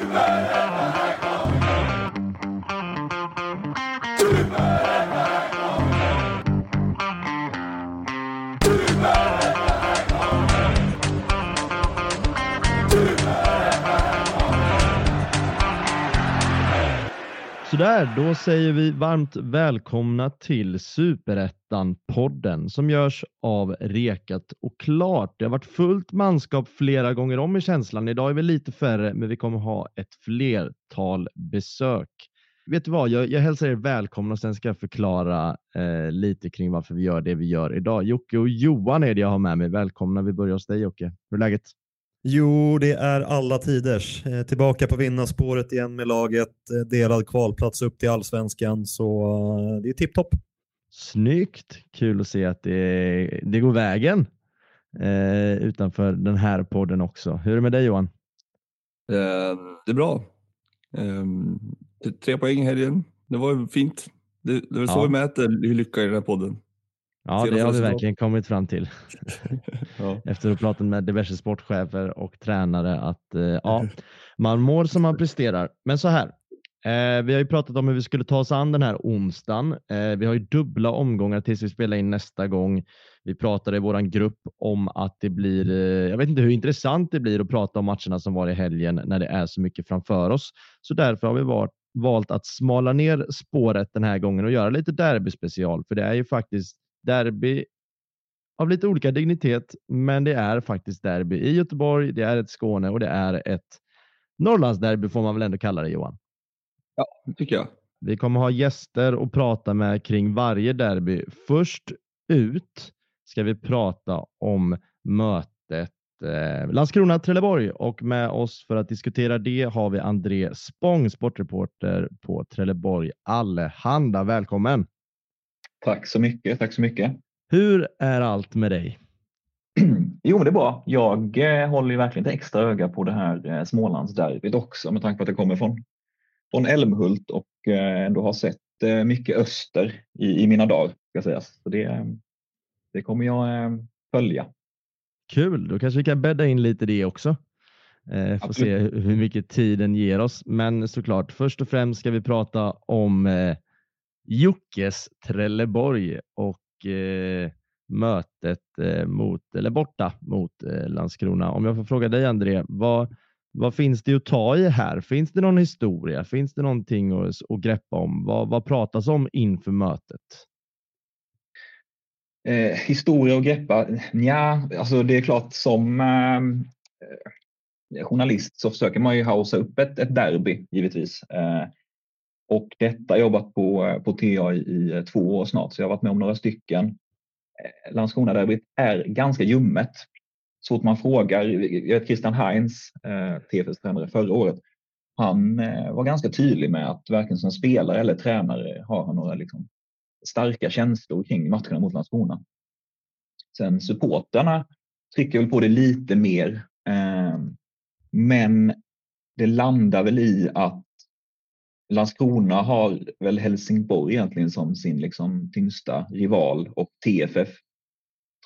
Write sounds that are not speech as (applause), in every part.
Hümeler! Sådär, då säger vi varmt välkomna till Superettan-podden som görs av Rekat och Klart. Det har varit fullt manskap flera gånger om i känslan. Idag är vi lite färre, men vi kommer ha ett flertal besök. Vet du vad, jag, jag hälsar er välkomna och sen ska jag förklara eh, lite kring varför vi gör det vi gör idag. Jocke och Johan är det jag har med mig. Välkomna. Vi börjar hos dig Jocke. Hur är läget? Jo, det är alla tiders. Eh, tillbaka på vinnarspåret igen med laget. Eh, delad kvalplats upp till allsvenskan, så eh, det är tipptopp. Snyggt! Kul att se att det, det går vägen eh, utanför den här podden också. Hur är det med dig Johan? Eh, det är bra. Eh, tre poäng i helgen. Det var fint. Det, det är väl så vi mäter hur lyckade i den här podden. Ja, det har vi verkligen kommit fram till. (laughs) ja. Efter att ha pratat med diverse sportchefer och tränare att eh, ja, (laughs) man mår som man presterar. Men så här, eh, vi har ju pratat om hur vi skulle ta oss an den här onsdagen. Eh, vi har ju dubbla omgångar tills vi spelar in nästa gång. Vi pratade i vår grupp om att det blir, jag vet inte hur intressant det blir att prata om matcherna som var i helgen när det är så mycket framför oss. Så därför har vi varit valt att smala ner spåret den här gången och göra lite derbyspecial, för det är ju faktiskt derby av lite olika dignitet, men det är faktiskt derby i Göteborg. Det är ett Skåne och det är ett Norrlandsderby får man väl ändå kalla det Johan? Ja, det tycker jag. Vi kommer ha gäster att prata med kring varje derby. Först ut ska vi prata om mötet eh, Landskrona-Trelleborg och med oss för att diskutera det har vi André Spång, sportreporter på Trelleborg Allehanda. Välkommen! Tack så mycket. Tack så mycket. Hur är allt med dig? (clears throat) Jo, det är bra. Jag eh, håller ju verkligen ett extra öga på det här eh, Smålandsderbyt också med tanke på att jag kommer från, från Älmhult och eh, ändå har sett mycket öster i, i mina dagar. Ska sägas. Så det, det kommer jag följa. Kul, då kanske vi kan bädda in lite det också. Eh, får se hur mycket tiden ger oss. Men såklart, först och främst ska vi prata om eh, Jockes Trelleborg och eh, mötet eh, mot, eller borta mot eh, Landskrona. Om jag får fråga dig André, vad, vad finns det att ta i här? Finns det någon historia? Finns det någonting att, att greppa om? Vad, vad pratas om inför mötet? Eh, historia och greppa? Ja, alltså det är klart som eh, journalist så försöker man ju hausa upp ett, ett derby givetvis. Eh, och detta har jobbat på, på TA i, i eh, två år snart, så jag har varit med om några stycken. Eh, Landskrona-derbyt är ganska ljummet. Så att man frågar, jag vet Christian Heinz, eh, TFFs tränare förra året, han eh, var ganska tydlig med att varken som spelare eller tränare har han några liksom, starka känslor kring matcherna mot Landskrona. Sen supporterna trycker väl på det lite mer. Eh, men det landar väl i att Landskrona har väl Helsingborg egentligen som sin liksom tyngsta rival och TFF,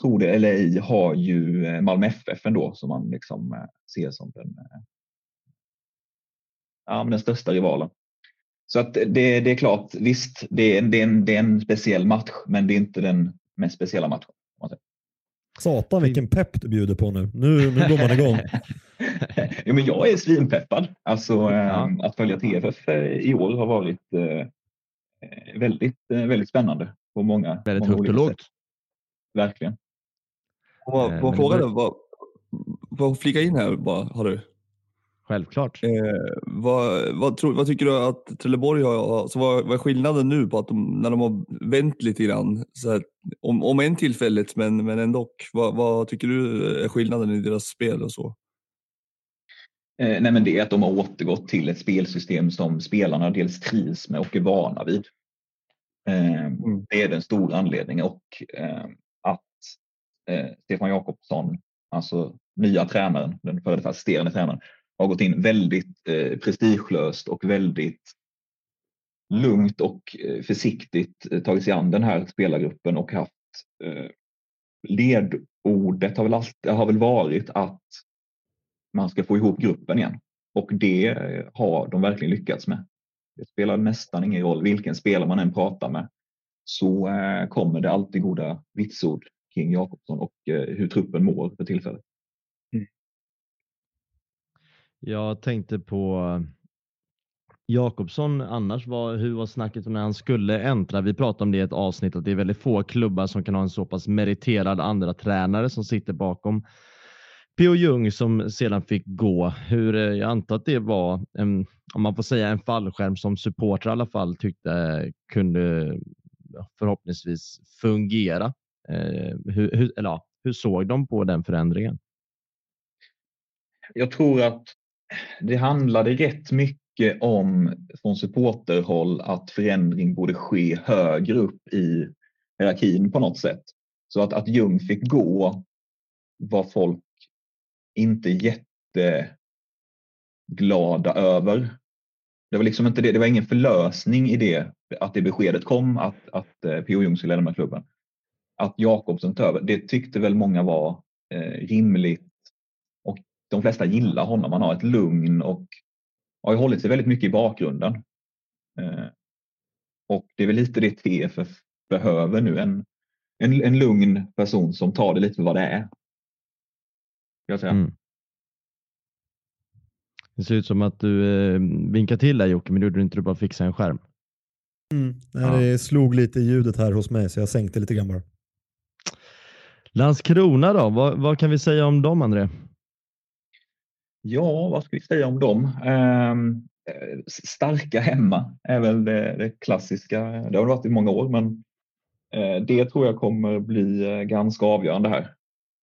tror det eller ej, har ju eh, Malmö FF ändå som man liksom eh, ser som den, eh, ja, men den största rivalen. Så att det, det är klart, visst, det är, det, är en, det är en speciell match, men det är inte den mest speciella matchen. Satan vilken pepp du bjuder på nu. Nu, nu går man igång. (laughs) jo, men jag är svinpeppad. Alltså, ja. äh, att följa TFF eh, i år har varit äh, väldigt, äh, väldigt spännande. På många, väldigt högt och lågt. Verkligen. Frågar du? Vad, vad flika in här bara, har du? Självklart. Eh, vad, vad, tror, vad, tycker du att Trelleborg har, alltså vad, vad är skillnaden nu på att de, när de har vänt lite grann? Så här, om, om än tillfälligt, men, men ändå. Vad, vad tycker du är skillnaden i deras spel och så? Eh, nej men det är att de har återgått till ett spelsystem som spelarna dels trivs med och är vana vid. Eh, mm. Det är den stora anledningen och eh, att eh, Stefan Jakobsson, alltså nya tränaren, den före detta assisterande tränaren, har gått in väldigt eh, prestigelöst och väldigt lugnt och eh, försiktigt eh, tagit sig an den här spelargruppen och haft eh, ledordet har väl, alltid, har väl varit att man ska få ihop gruppen igen. Och det eh, har de verkligen lyckats med. Det spelar nästan ingen roll vilken spelare man än pratar med så eh, kommer det alltid goda vitsord kring Jakobsson och eh, hur truppen mår för tillfället. Jag tänkte på eh, Jakobsson annars, var, hur var snacket när han skulle äntra? Vi pratade om det i ett avsnitt att det är väldigt få klubbar som kan ha en så pass meriterad andra tränare som sitter bakom P.O. Jung som sedan fick gå. Hur, eh, jag antar att det var, en, om man får säga en fallskärm som supportrar i alla fall tyckte kunde förhoppningsvis fungera. Eh, hur, hur, eller ja, hur såg de på den förändringen? Jag tror att det handlade rätt mycket om från supporterhåll att förändring borde ske högre upp i hierarkin på något sätt. Så att, att Jung fick gå var folk inte jätteglada över. Det var liksom inte det, det var ingen förlösning i det, att det beskedet kom att, att eh, P.O. Jung skulle lämna klubben. Att Jakobsen tar över, det tyckte väl många var eh, rimligt de flesta gillar honom. Han har ett lugn och har hållit sig väldigt mycket i bakgrunden. Eh, och det är väl lite det TFF behöver nu, en, en, en lugn person som tar det lite för vad det är. Jag säga. Mm. Det ser ut som att du eh, vinkar till där Jocke, men det gjorde du inte, du bara fixade en skärm. Mm. Nej, Det slog lite i ljudet här hos mig så jag sänkte lite grann bara. Landskrona då, vad, vad, kan vi säga om dem André? Ja, vad ska vi säga om dem? Eh, starka hemma är väl det, det, klassiska. Det har det varit i många år, men eh, det tror jag kommer bli eh, ganska avgörande här.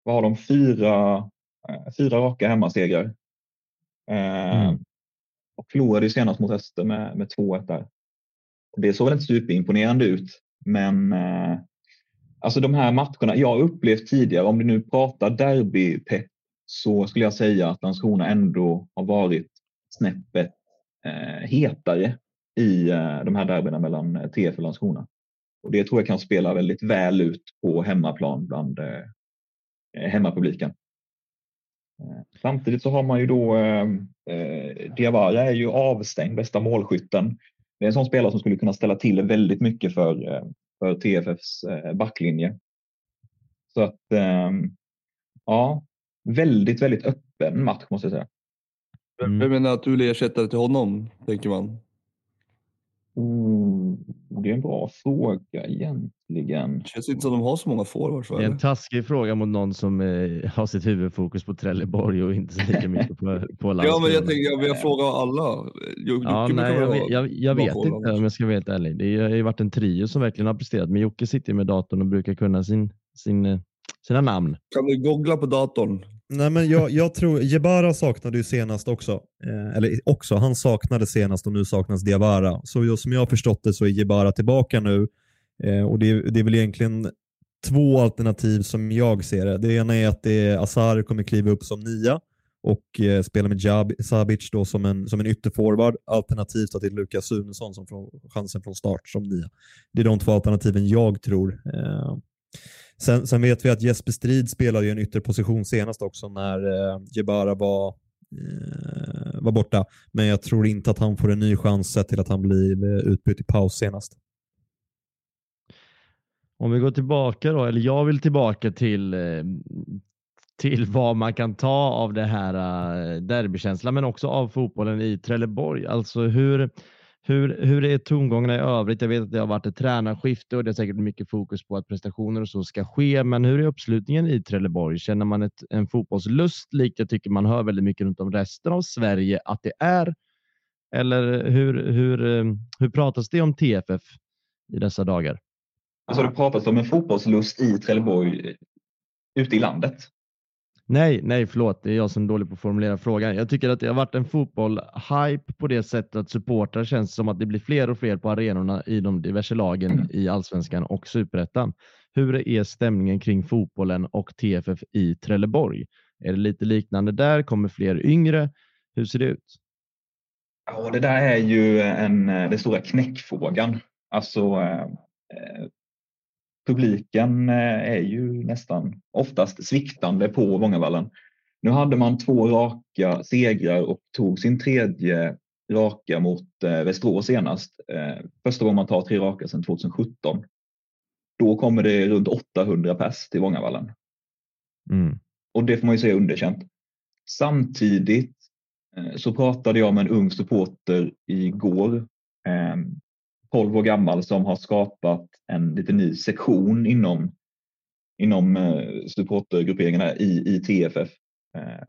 Vad har de? Fyra, eh, fyra raka hemmasegrar. Eh, mm. Och förlorade senast mot Öster med, med 2-1 där. Det såg väl inte superimponerande ut, men eh, alltså de här matcherna jag har upplevt tidigare, om du nu pratar derby-pepp, så skulle jag säga att Landskrona ändå har varit snäppet eh, hetare i eh, de här derbyna mellan eh, TF och Landskrona. Och det tror jag kan spela väldigt väl ut på hemmaplan bland eh, eh, hemmapubliken. Eh, samtidigt så har man ju då eh, eh, Diawara är ju avstängd, bästa målskytten. Det är en sån spelare som skulle kunna ställa till väldigt mycket för, eh, för TFFs backlinje. Så att ehm, ja, väldigt, väldigt öppen match måste jag säga. Mm. Vem menar att du är ersättare till honom, tänker man? Mm, det är en bra fråga egentligen. Det känns inte som de har så många forwards. Det är en taskig fråga mot någon som eh, har sitt huvudfokus på Trelleborg och inte så lika mycket på, på (laughs) Ja, men jag tänker, jag vill fråga alla. Jocke ja, nej, jag, vet, jag, jag vet inte om jag ska vara helt ärlig. Det har ju varit en trio som verkligen har presterat, men Jocke sitter med datorn och brukar kunna sin, sin, eh, sina namn. Kan du googla på datorn? Nej, men jag, jag tror, Jebara saknade ju senast också. Eh, eller också, han saknade senast och nu saknas Diawara. Så som jag har förstått det så är Jebara tillbaka nu. Eh, och det, det är väl egentligen två alternativ som jag ser det. Det ena är att det är Azar kommer kliva upp som nia och eh, spela med Jab, Sabic då som en, som en ytterforward. Alternativt att det är Lukas Sunesson som får chansen från start som nia. Det är de två alternativen jag tror. Eh, Sen, sen, vet vi att Jesper Strid spelade ju en ytterposition senast också när eh, Jebara var, eh, var borta. Men jag tror inte att han får en ny chans sett till att han blir eh, utbytt i paus senast. Om vi går tillbaka då, eller jag vill tillbaka till, eh, till vad man kan ta av det här eh, derbykänslan, men också av fotbollen i Trelleborg. Alltså hur, hur, hur är tongångarna i övrigt? Jag vet att det har varit ett tränarskifte och det är säkert mycket fokus på att prestationer och så ska ske. Men hur är uppslutningen i Trelleborg? Känner man ett, en fotbollslust likt jag tycker man hör väldigt mycket runt om resten av Sverige att det är? Eller hur, hur, eh, hur pratas det om TFF i dessa dagar? Alltså det pratas om en fotbollslust i Trelleborg eh, ute i landet. Nej, nej, förlåt. Det är jag som är dålig på att formulera frågan. Jag tycker att det har varit en fotboll-hype på det sättet att supportrar känns som att det blir fler och fler på arenorna i de diverse lagen mm. i allsvenskan och superettan. Hur är stämningen kring fotbollen och TFF i Trelleborg? Är det lite liknande där? Kommer fler yngre? Hur ser det ut? Ja, det där är ju en, den stora knäckfrågan. Alltså, eh, publiken eh, är ju nästan oftast sviktande på Vångavallen. Nu hade man två raka segrar och tog sin tredje raka mot eh, Västerås senast. Eh, första gången man tar tre raka sedan 2017. Då kommer det runt 800 pers till Vångavallen. Mm. Och det får man ju säga underkänt. Samtidigt så pratade jag med en ung supporter igår, eh, 12 år gammal, som har skapat en lite ny sektion inom, inom eh, supportergrupperingarna i, i TFF. Eh,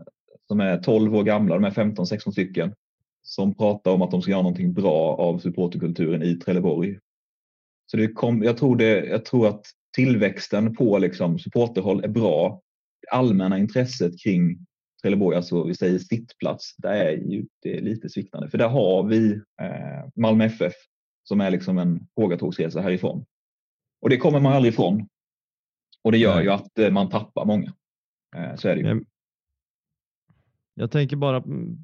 som är 12 år gamla, de är 15-16 stycken, som pratar om att de ska göra någonting bra av supporterkulturen i Trelleborg. Så det kom, jag, tror det, jag tror att tillväxten på liksom supporterhåll är bra. Det allmänna intresset kring Trelleborg, alltså vi säger sittplats, där är ju det är lite sviktande. För där har vi eh, Malmö FF som är liksom en pågatågsresa härifrån. Och det kommer man aldrig ifrån. Och det gör ju att eh, man tappar många. Eh, så är det ju. Jag tänker bara mm,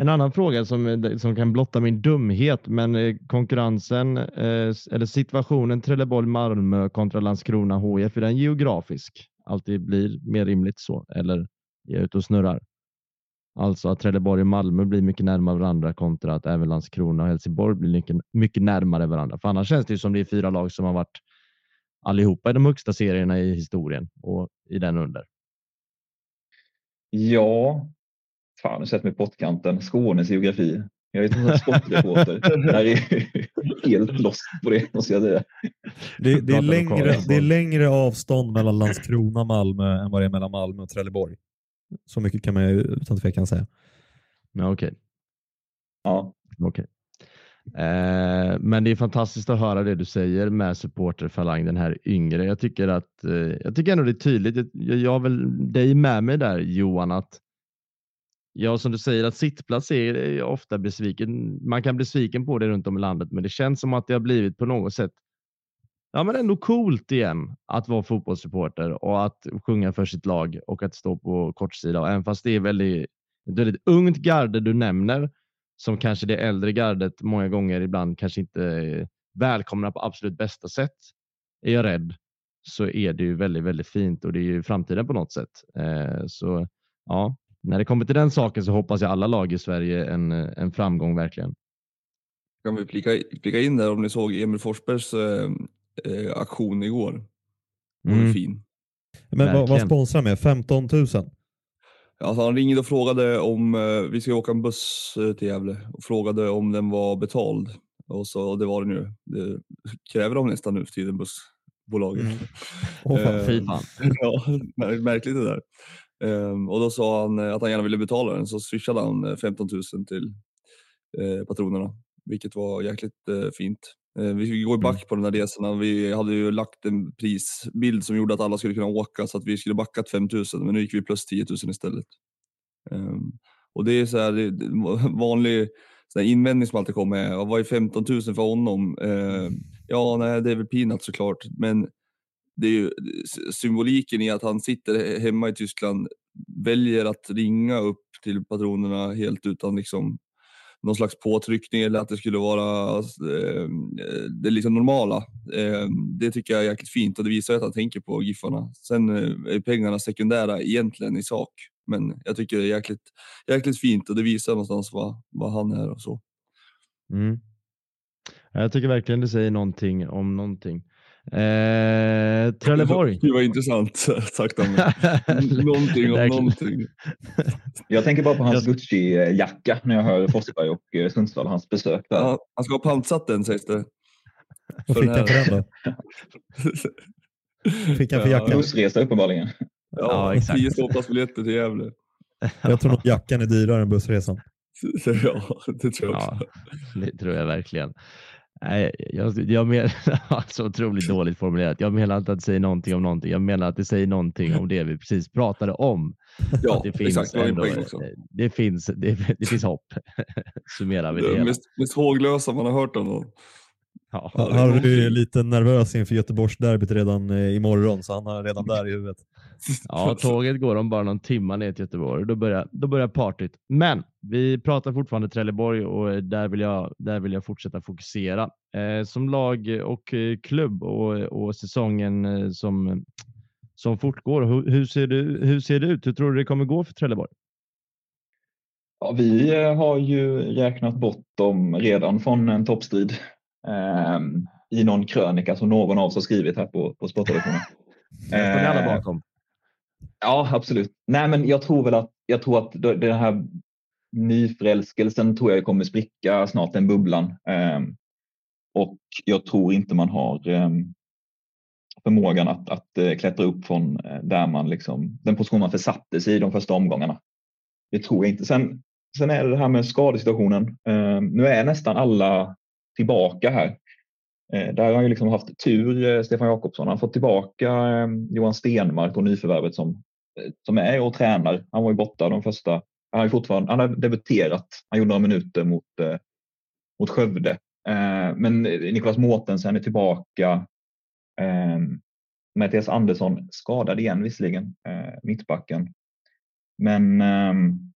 en annan fråga som, eh, som kan blotta min dumhet, men eh, konkurrensen eh, eller situationen Trelleborg-Malmö kontra Landskrona HF, är den geografisk? Alltid blir mer rimligt så, eller är jag ute och snurrar? Alltså att Trelleborg och Malmö blir mycket närmare varandra kontra att även Landskrona och Helsingborg blir mycket, mycket närmare varandra. För annars känns det ju som det är fyra lag som har varit allihopa i de högsta serierna i historien och i den under. Ja, fan, nu sätter mig på pottkanten. Skånes geografi. Jag är ju sportreporter. jag är helt lost på det, måste jag säga. Det, det, är längre, det är längre avstånd mellan Landskrona och Malmö än vad det är mellan Malmö och Trelleborg. Så mycket kan man ju utan tvekan säga. Ja, Okej. Okay. Ja. Okay. Eh, men det är fantastiskt att höra det du säger med supporterfalang, den här yngre. Jag tycker att eh, jag tycker ändå det är tydligt. Jag, jag har väl dig med mig där Johan, att Ja, som du säger att sittplats är ofta besviken. Man kan bli besviken på det runt om i landet, men det känns som att det har blivit på något sätt ja, men ändå coolt igen att vara fotbollssupporter och att sjunga för sitt lag och att stå på kortsida. Och även fast det är väldigt, väldigt ungt garde du nämner, som kanske det äldre gardet många gånger ibland kanske inte eh, välkomnar på absolut bästa sätt, är jag rädd, så är det ju väldigt, väldigt fint och det är ju framtiden på något sätt. Eh, så ja, när det kommer till den saken så hoppas jag alla lag i Sverige en, eh, en framgång verkligen. Kan vi plika, flika in där om ni såg Emil Forsbergs eh, eh, aktion igår? Hon mm. fin. Men vad, vad sponsrar med? 15 000? Alltså han ringde och frågade om, eh, vi ska åka en buss eh, till Gävle och frågade om den var betald. Och så det var den ju. Det kräver de nästan nu för tiden bussbolagen. Mm. (laughs) Oh, fy fan. (laughs) ja, märkligt det där. Um, och då sa han eh, att han gärna ville betala den så swishade han 15 eh, 000 till eh, patronerna, vilket var jäkligt eh, fint. Eh, vi går back mm. på den här resan. Vi hade ju lagt en prisbild som gjorde att alla skulle kunna åka så att vi skulle backat 5 000 men nu gick vi plus 10 000 istället. Um, och det är så här, vanlig så invändning som alltid kommer är, vad är 15 000 för honom? Uh, ja, nej, det är väl peanuts såklart, men det är ju symboliken i att han sitter hemma i Tyskland, väljer att ringa upp till patronerna helt utan liksom någon slags påtryckning eller att det skulle vara eh, det liksom normala. Eh, det tycker jag är jäkligt fint och det visar att han tänker på Giffarna. Sen eh, är pengarna sekundära egentligen i sak, men jag tycker det är jäkligt, jäkligt fint och det visar någonstans vad, vad han är och så. Mm. Jag tycker verkligen det säger någonting om någonting. Eh, Trelleborg. Det var intressant (laughs) sagt av (laughs) mig. någonting om någonting. (laughs) Jag tänker bara på hans Gucci-jacka när jag hör Forsberg och eh, Sundsvall, hans besök där. Ja, han ska ha pantsatt den sägs det. Vad fick han för den då? fick han för jacka? Bussresa uppenbarligen. Ja, ja exakt. Tio ståplatsbiljetter till Gävle. Jag tror nog jackan är dyrare än bussresan. Ja, det tror jag också. Ja, det tror jag verkligen. Nej, jag, jag menar, (laughs) så otroligt dåligt formulerat. Jag menar inte att det säger någonting om någonting. Jag menar att det säger någonting om det vi precis pratade om. Ja, det finns exakt. Ändå, det, finns, det, det finns hopp. (laughs) Summerar vi det. Det mest, mest håglösa man har hört om någon. Ja, Harry är lite nervös inför Göteborgsderbyt redan eh, imorgon, så han har redan där i huvudet. (laughs) Ja, tåget går om bara någon timma ner till Göteborg. Då börjar, då börjar partyt. Men vi pratar fortfarande Trelleborg och där vill jag, där vill jag fortsätta fokusera. Eh, som lag och klubb och, och säsongen eh, som, som fortgår. Hur, hur, ser det, hur ser det ut? Hur tror du det kommer gå för Trelleborg? Ja, vi eh, har ju räknat bort dem redan från en toppstrid eh, i någon krönika som någon av oss har skrivit här på, på Sportredaktionen. (laughs) Det alla bakom. Ja, absolut. Nej, men jag tror väl att, jag tror att den här nyförälskelsen tror jag kommer spricka snart, den bubblan. Um, och jag tror inte man har förmågan att, att uh, klättra upp från uh, där man liksom, den position man försatte sig i de första omgångarna. Det tror jag inte. Sen, sen är det det här med skadesituationen. Nu är nästan alla tillbaka här. Eh, där har han ju liksom haft tur, eh, Stefan Jakobsson. Han har fått tillbaka eh, Johan Stenmark och nyförvärvet som som är och tränar. Han var ju borta de första. Han har fortfarande. Han har debuterat. Han gjorde några minuter mot mot Skövde. Men Niklas Mårtensen är tillbaka. Ehm, Mattias Andersson skadad igen visserligen, mittbacken. Men ehm,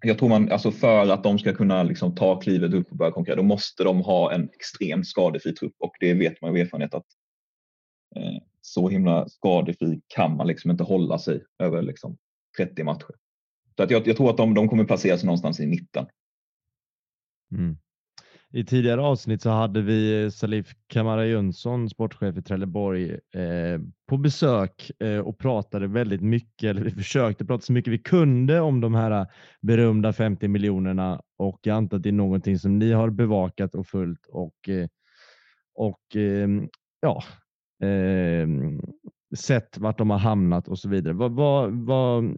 jag tror man, alltså för att de ska kunna liksom ta klivet upp och börja konkurrera, då måste de ha en extremt skadefri trupp och det vet man av erfarenhet att eh, så himla skadefri kan man liksom inte hålla sig över liksom 30 matcher. Så att jag, jag tror att de, de kommer placera sig någonstans i mitten. Mm. I tidigare avsnitt så hade vi eh, Salif Kamara Jönsson, sportchef i Trelleborg, eh, på besök eh, och pratade väldigt mycket, eller vi försökte prata så mycket vi kunde om de här eh, berömda 50 miljonerna och jag antar att det är någonting som ni har bevakat och följt och, eh, och eh, ja, eh, sett vart de har hamnat och så vidare. Vad, vad, vad,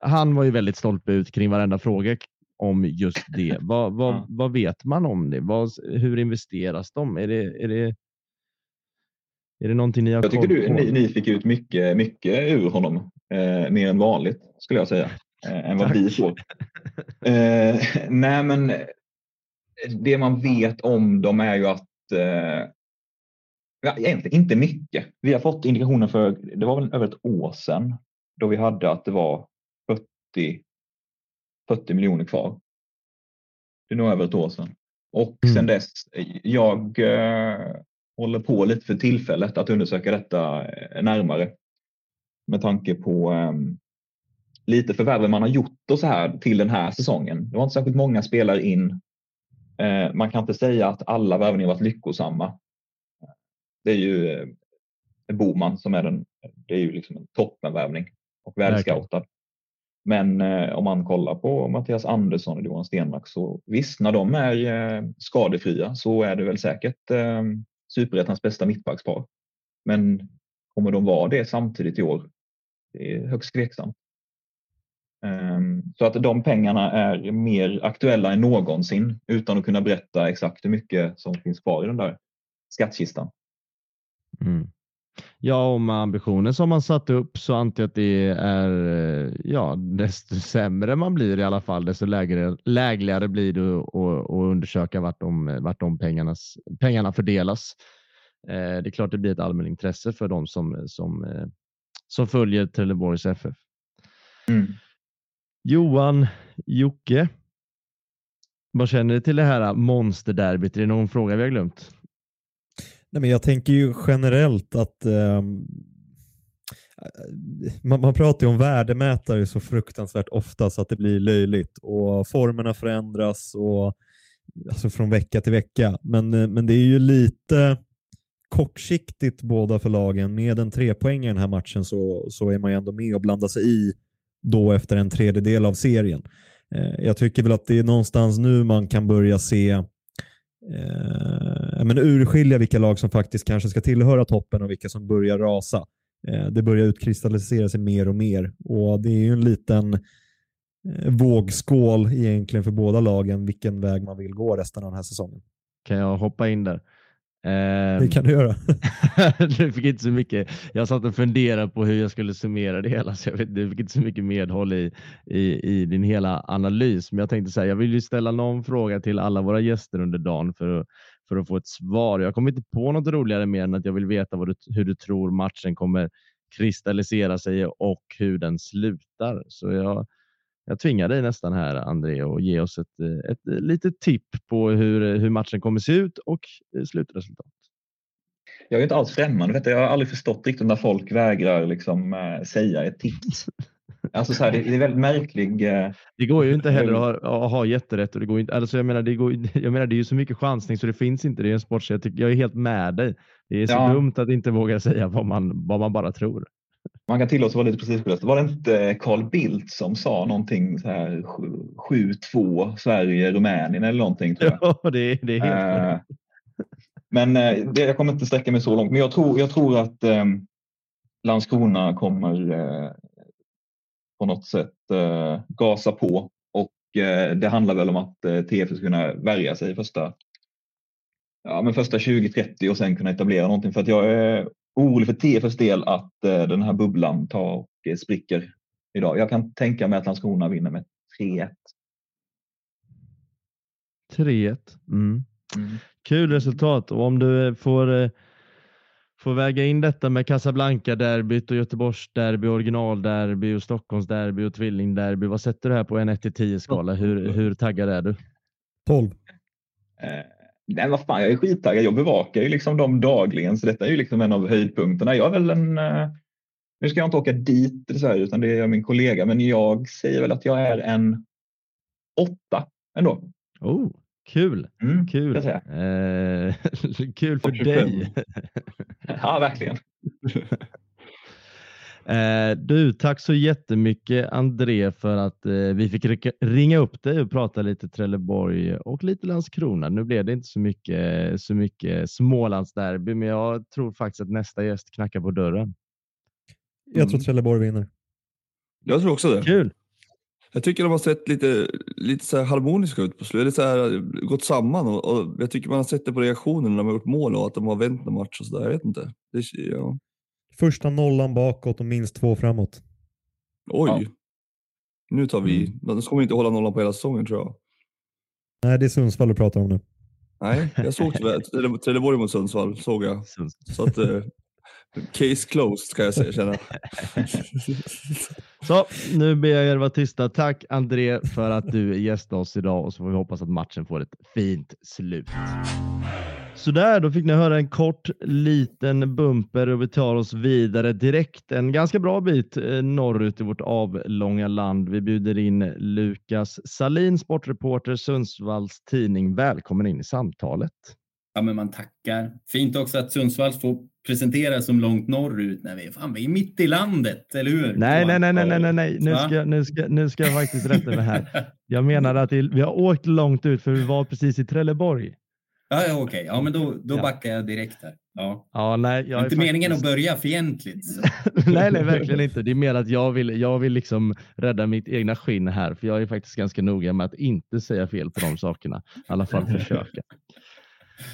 han var ju väldigt stolpe ut kring varenda fråga om just det. (laughs) vad, vad, ja. vad vet man om det? Vad, hur investeras de? Är det, är det, är det någonting ni har Jag tycker du, ni, ni, fick ut mycket, mycket ur honom, eh, mer än vanligt skulle jag säga, (laughs) eh, än vad vi får. Eh, nej, men det man vet om dem är ju att eh, Ja, egentligen inte mycket. Vi har fått indikationer för, det var väl över ett år sedan, då vi hade att det var 40, 40 miljoner kvar. Det är nog över ett år sedan. Och mm. sedan dess, jag eh, håller på lite för tillfället att undersöka detta eh, närmare. Med tanke på eh, lite förvärv man har gjort och så här till den här säsongen. Det var inte särskilt många spelare in. Eh, man kan inte säga att alla värvningar varit lyckosamma. Det är ju eh, Boman som är den. Det är ju liksom en toppenvärvning och välscoutad. Men eh, om man kollar på Mattias Andersson och Johan Stenmark så visst, när de är eh, skadefria så är det väl säkert eh, superettans bästa mittbackspar. Men kommer de vara det samtidigt i år? Det är högst tveksamt. Ehm, så att de pengarna är mer aktuella än någonsin utan att kunna berätta exakt hur mycket som finns kvar i den där skattkistan. Mm. Ja, och med ambitionen som man satt upp så antar jag att det är eh, ja, desto sämre man blir i alla fall, desto lägre, lägligare blir det att undersöka vart de, vart de pengarnas, pengarna fördelas. Eh, det är klart det blir ett allmänintresse för de som, som, eh, som följer Trelleborgs FF. Mm. Johan, Jocke, vad känner du till det här monsterderbyt? Är det någon fråga vi har glömt? Nej, men jag tänker ju generellt att eh, man, man, pratar ju om värdemätare så fruktansvärt ofta så att det blir löjligt och formerna förändras och, alltså från vecka till vecka. Men, men det är ju lite kortsiktigt båda förlagen. Med en trepoäng i den här matchen så, så är man ju ändå med och blandar sig i då efter en tredjedel av serien. Eh, jag tycker väl att det är någonstans nu man kan börja se eh, men urskilja vilka lag som faktiskt kanske ska tillhöra toppen och vilka som börjar rasa. Eh, det börjar utkristallisera sig mer och mer och det är ju en liten eh, vågskål egentligen för båda lagen vilken väg man vill gå resten av den här säsongen. Kan jag hoppa in där? Det kan du göra. (laughs) du fick inte så mycket. Jag satt och funderade på hur jag skulle summera det hela, så jag vet, du fick inte så mycket medhåll i, i, i din hela analys. Men jag tänkte säga, jag vill ju ställa någon fråga till alla våra gäster under dagen för att, för att få ett svar. Jag kommer inte på något roligare mer än att jag vill veta du, hur du tror matchen kommer kristallisera sig och hur den slutar. Så jag, jag tvingar dig nästan här, André, att ge oss ett, ett litet tipp på hur, hur matchen kommer se ut och slutresultat. jag är inte alls främmande för detta. Jag har aldrig förstått riktigt när folk vägrar liksom, säga ett tips. (laughs) Alltså så här, det, det, är väldigt märklig... Det går ju inte heller att ha, att ha jätterätt. Och det går inte, alltså jag, menar, det går, (laughs) jag menar, det är ju så mycket chansning så det finns inte. Det är en sport så jag, tycker, jag är helt med dig. Det är så ja. dumt att inte våga säga vad man, vad man bara tror. Man kan tillåta sig vara lite precis Var det inte Carl Bildt som sa någonting så här 7-2 Sverige, Rumänien eller någonting? Tror jag. (laughs) Ja, det, det är helt uh, Men uh, det, jag kommer inte sträcka mig så långt. Men jag tror, jag tror att um, Landskrona kommer uh, på något sätt gasa på och det handlar väl om att TF ska kunna värja sig första ja, men första 20-30 och sen kunna etablera någonting. För att jag är orolig för TFFs del att eh, den här bubblan tar och eh, spricker idag. Jag kan tänka mig att Landskrona vinner med 3-1. 3-1. Mm. Mm. Kul resultat och om du får, eh, får väga in detta med Casablanca-derbyt och Göteborgs-derby, originalderby och Stockholms-derby och tvillingderby. Vad sätter du här på en 1-10 skala? Hur, hur taggad är du? 12. Eh, Nej, vad fan, jag är skittaggad. Jag bevakar ju liksom dem dagligen, så detta är ju liksom en av höjdpunkterna. Jag är väl en... Uh, nu ska jag inte åka dit så här, utan det är min kollega, men jag säger väl att jag är en åtta ändå. Oh, kul! Mm, kul. Eh, (laughs) kul för dig. ja, verkligen. (laughs) Eh, du, tack så jättemycket André för att eh, vi fick ringa upp dig och prata lite Trelleborg och lite Landskrona. Nu blev det inte så mycket, så mycket Smålandsderby, men jag tror faktiskt att nästa gäst knackar på dörren. Jag tror mm. Trelleborg vinner. Jag tror också det. Kul! Jag tycker de har sett lite, lite så harmoniska ut på slutet, så här, gått samman och, och, jag tycker man har sett det på reaktionen när de har gjort mål och att de har vänt en match och sådär. Jag vet inte. Det, ja. Första nollan bakåt och minst två framåt. Oj. Ja. Nu tar vi. Mm. De kommer inte hålla nollan på hela säsongen tror jag. Nej, det är Sundsvall du pratar om nu. Nej, jag såg tyvärr (laughs) Trelleborg mot Sundsvall. Såg jag. Så att, eh, case closed ska jag säga, känna. (laughs) så, nu ber jag er vara tysta. Tack André för att du gästade oss idag och så får vi hoppas att matchen får ett fint slut. Sådär, då fick ni höra en kort liten bumper och vi tar oss vidare direkt en ganska bra bit eh, norrut i vårt avlånga land. Vi bjuder in Lukas Salin, sportreporter Sundsvalls tidning. Välkommen in i samtalet. Ja, men man tackar. Fint också att Sundsvall får presentera som långt norrut när vi är, fan, vi är mitt i landet, eller hur? Nej, nej, nej, nej, nej, nej. Nu, ska, nu, ska, nu ska jag faktiskt rätta mig här. (laughs) Jag menar att vi har åkt långt ut för vi var precis i Trelleborg. Ja, okej. Okay. Ja, men då, då backar jag direkt här. Ja. Ja, nej, jag inte faktiskt... meningen att börja fientligt. (laughs) nej, nej, verkligen inte. Det är mer att jag vill, jag vill liksom rädda mitt egna skinn här, för jag är faktiskt ganska noga med att inte säga fel på de sakerna. I alla fall försöka.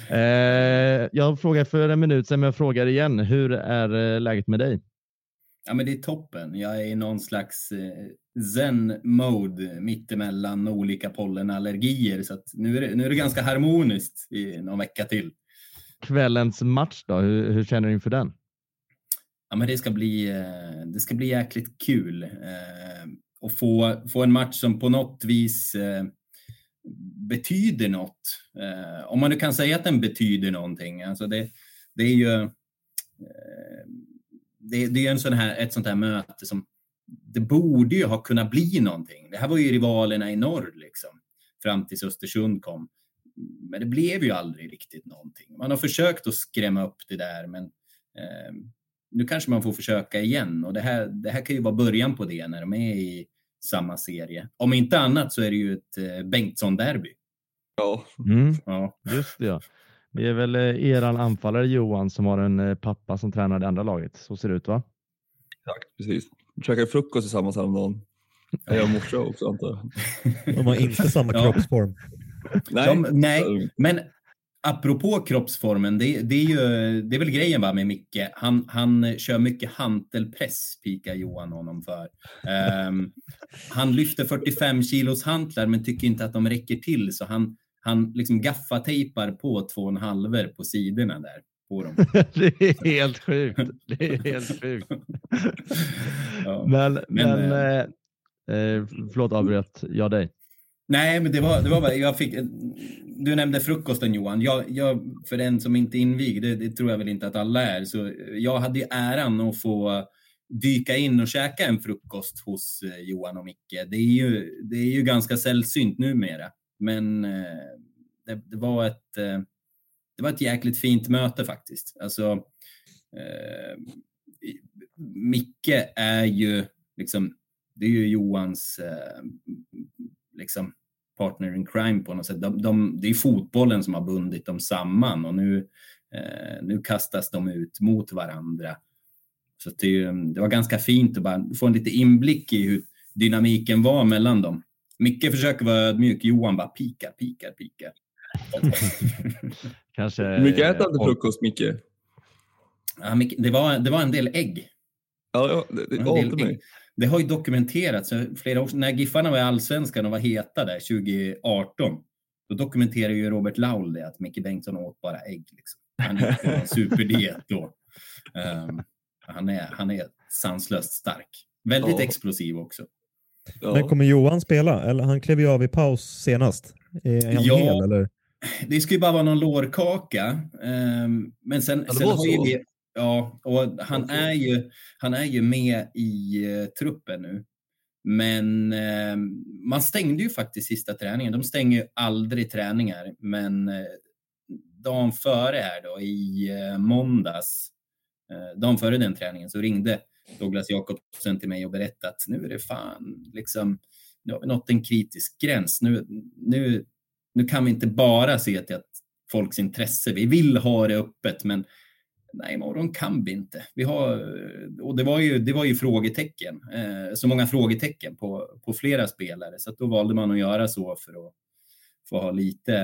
Eh, jag frågade för en minut sedan, men jag frågar igen. Hur är eh, läget med dig? Ja, men det är toppen. Jag är i någon slags eh, zen-mode mittemellan olika pollenallergier. Så nu, är det, nu är det ganska harmoniskt i någon vecka till. Kvällens match då, hur, hur känner du inför den? Ja, men det, ska bli, eh, det ska bli jäkligt kul eh, att få, få en match som på något vis betyder något. Om man nu kan säga att den betyder någonting. Alltså det, det är ju det, det är en sån här, ett sånt här möte som det borde ju ha kunnat bli någonting. Det här var ju rivalerna i norr liksom, fram tills Östersund kom. Men det blev ju aldrig riktigt någonting. Man har försökt att skrämma upp det där, men eh, nu kanske man får försöka igen. Och det här, det här kan ju vara början på det när de är i samma serie. Om inte annat så är det ju ett eh, Bengtsson-derby. Ja. Mm. ja, just det. Ja. Det är väl eh, eran anfallare Johan som har en eh, pappa som tränar det andra laget. Så ser det ut va? Exakt, precis. Vi käkade frukost tillsammans häromdagen. (laughs) Jag och morsa också antar jag. De har inte (laughs) samma ja. kroppsform. Nej. De, nej, men apropå kroppsformen, det, det, är ju, det är väl grejen va, med Micke. Han, han kör mycket hantelpress, pikar Johan honom för. Um, han lyfter 45 kilos hantlar men tycker inte att de räcker till så han, han liksom gaffatejpar på två och en halver på sidorna där. På dem. (laughs) det är helt sjukt. Det är helt sjukt. (laughs) ja. Men, men, men eh, eh, förlåt avbröt jag dig. Nej, men det var, det var bara, jag fick, du nämnde frukosten Johan. Jag, jag, för den som inte är invigd, det, det, tror jag väl inte att alla är, så jag hade ju äran att få dyka in och käka en frukost hos eh, Johan och Micke. Det är ju, det är ju ganska sällsynt numera, men eh, det, det var ett eh, det var ett jäkligt fint möte faktiskt. Alltså, eh, Micke är ju liksom, det är ju Johans eh, liksom partner in crime på något sätt. De, de, det är fotbollen som har bundit dem samman och nu, eh, nu kastas de ut mot varandra. Så det, det, var ganska fint att bara få en lite inblick i hur dynamiken var mellan dem. Micke försöker vara ödmjuk, Johan bara pikar, pikar, pikar. (laughs) Kanske... Hur mycket äter du frukost, Micke? Ja, det, var, det var en del ägg. Ja, ja det, det, det, mig. det har ju dokumenterats flera år När Giffarna var i Allsvenskan och var heta där 2018, då dokumenterade ju Robert Laul det att Micke Bengtsson åt bara ägg. Liksom. Han gick på en superdiet då. Um, (laughs) han, är, han är sanslöst stark. Väldigt ja. explosив också. Ja. Men kommer Johan spela? Eller han klev ju av i paus senast. Är han ja, hel, eller? det ska ju bara vara någon lårkaka. Um, men sen, ja, sen har vi, ja, och han är ju, han är ju med i uh, truppen nu. Men uh, man stängde ju faktiskt sista träningen. De stänger ju aldrig träningar, men uh, dagen före här då i uh, måndags, dagen före den träningen så ringde Douglas Jakobsen till mig och berättade att nu är det fan liksom, nu har vi nått en kritisk gräns. Nu, nu nu kan vi inte bara se till att folks intresse, vi vill ha det öppet, men nej, imorgon kan vi inte. Vi har, och det var ju, det var ju frågetecken, eh, så många frågetecken på, på flera spelare, så då valde man att göra så för att få ha lite...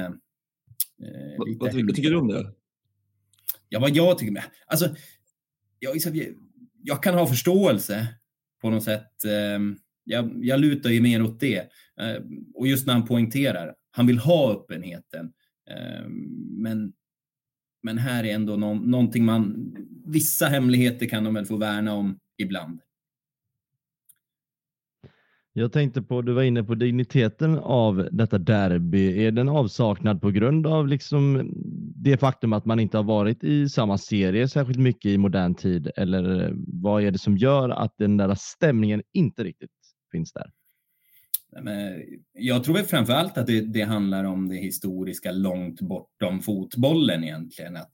Eh, vad, lite vad, tycker du om det? Ja, vad jag tycker, alltså, jag, jag kan ha förståelse på något sätt. Ehm, jag, jag lutar ju mer åt det. Ehm, och just när han poängterar, han vill ha öppenheten. Ehm, men, men här är ändå någon, någonting man, vissa hemligheter kan de väl få värna om ibland. Jag tänkte på, du var inne på digniteten av detta derby. Är den avsaknad på grund av liksom det faktum att man inte har varit i samma serie särskilt mycket i modern tid? Eller eh, vad är det som gör att den där stämningen inte riktigt finns där? Jag tror väl framför allt att det, det, handlar om det historiska långt bortom fotbollen egentligen. Att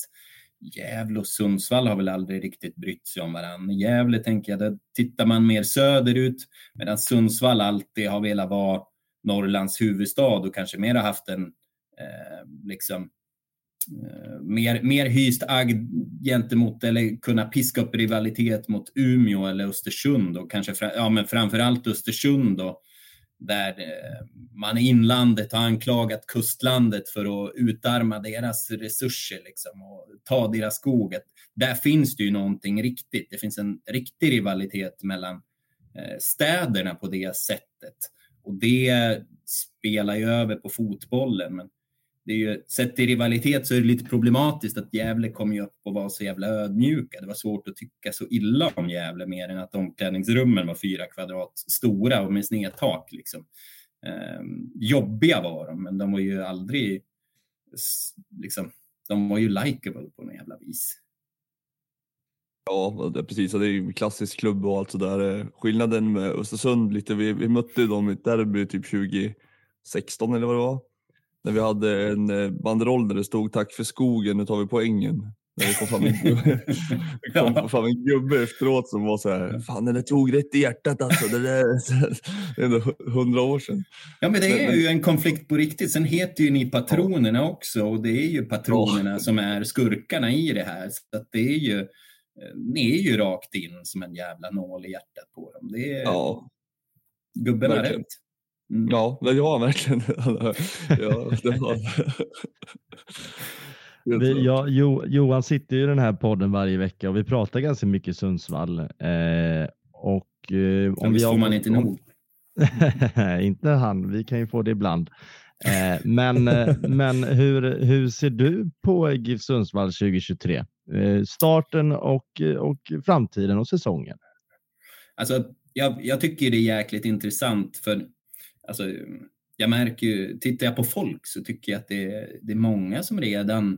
Gävle och Sundsvall har väl aldrig riktigt brytt sig om varandra. Gävle tänker jag, där tittar man mer söderut medan Sundsvall alltid har velat vara Norrlands huvudstad och kanske mer har haft en eh, liksom eh, mer, mer hyst agg gentemot eller kunna piska upp rivalitet mot Umeå eller Östersund och kanske ja, men framför allt Östersund då, där eh, man i inlandet har anklagat kustlandet för att utarma deras resurser liksom, och ta deras skog. Där finns det ju någonting riktigt. Det finns en riktig rivalitet mellan eh, städerna på det sättet. Och det spelar ju över på fotbollen. Men det är ju, sett till rivalitet så är det lite problematiskt att Gävle kom ju upp och var så jävla ödmjuka. Det var svårt att tycka så illa om Gävle mer än att omklädningsrummen var fyra kvadrat stora och med snedtak. Liksom. Eh, jobbiga var de, men de var ju aldrig liksom, de var ju likeable på något jävla vis. Ja, det, precis. Det är ju klassisk klubb och allt sådär. Eh, skillnaden med Östersund lite, vi, vi mötte dem i ett derby typ 2016 eller vad det var när vi hade en eh, banderoll där det stod tack för skogen, nu tar vi poängen. Det kom fram en gubbe, (laughs) (laughs) kom fram en gubbe efteråt som var så här, fan det tog rätt i hjärtat alltså. Det, där, (laughs) är ändå hundra år sedan. Ja men det är ju en konflikt på riktigt. Sen heter ju ni patronerna också och det är ju patronerna ja. som är skurkarna i det här. Så att det är ju, eh, ni är ju rakt in som en jävla nål i hjärtat på dem. Det är, ja. Gubben har rätt. Mm. Ja, det var verkligen. (laughs) ja, det var. Vi, ja, jo, Johan sitter i den här podden varje vecka och vi pratar ganska mycket Sundsvall. Eh, och, eh, om vi får man inte nog. (laughs) inte han, vi kan ju få det ibland. Eh, men eh, men hur, hur ser du på GIF Sundsvall 2023? Eh, starten och, och framtiden och säsongen? Alltså, jag, jag tycker det är jäkligt intressant för alltså, jag märker ju, tittar jag på folk så tycker jag att det är, det är många som redan,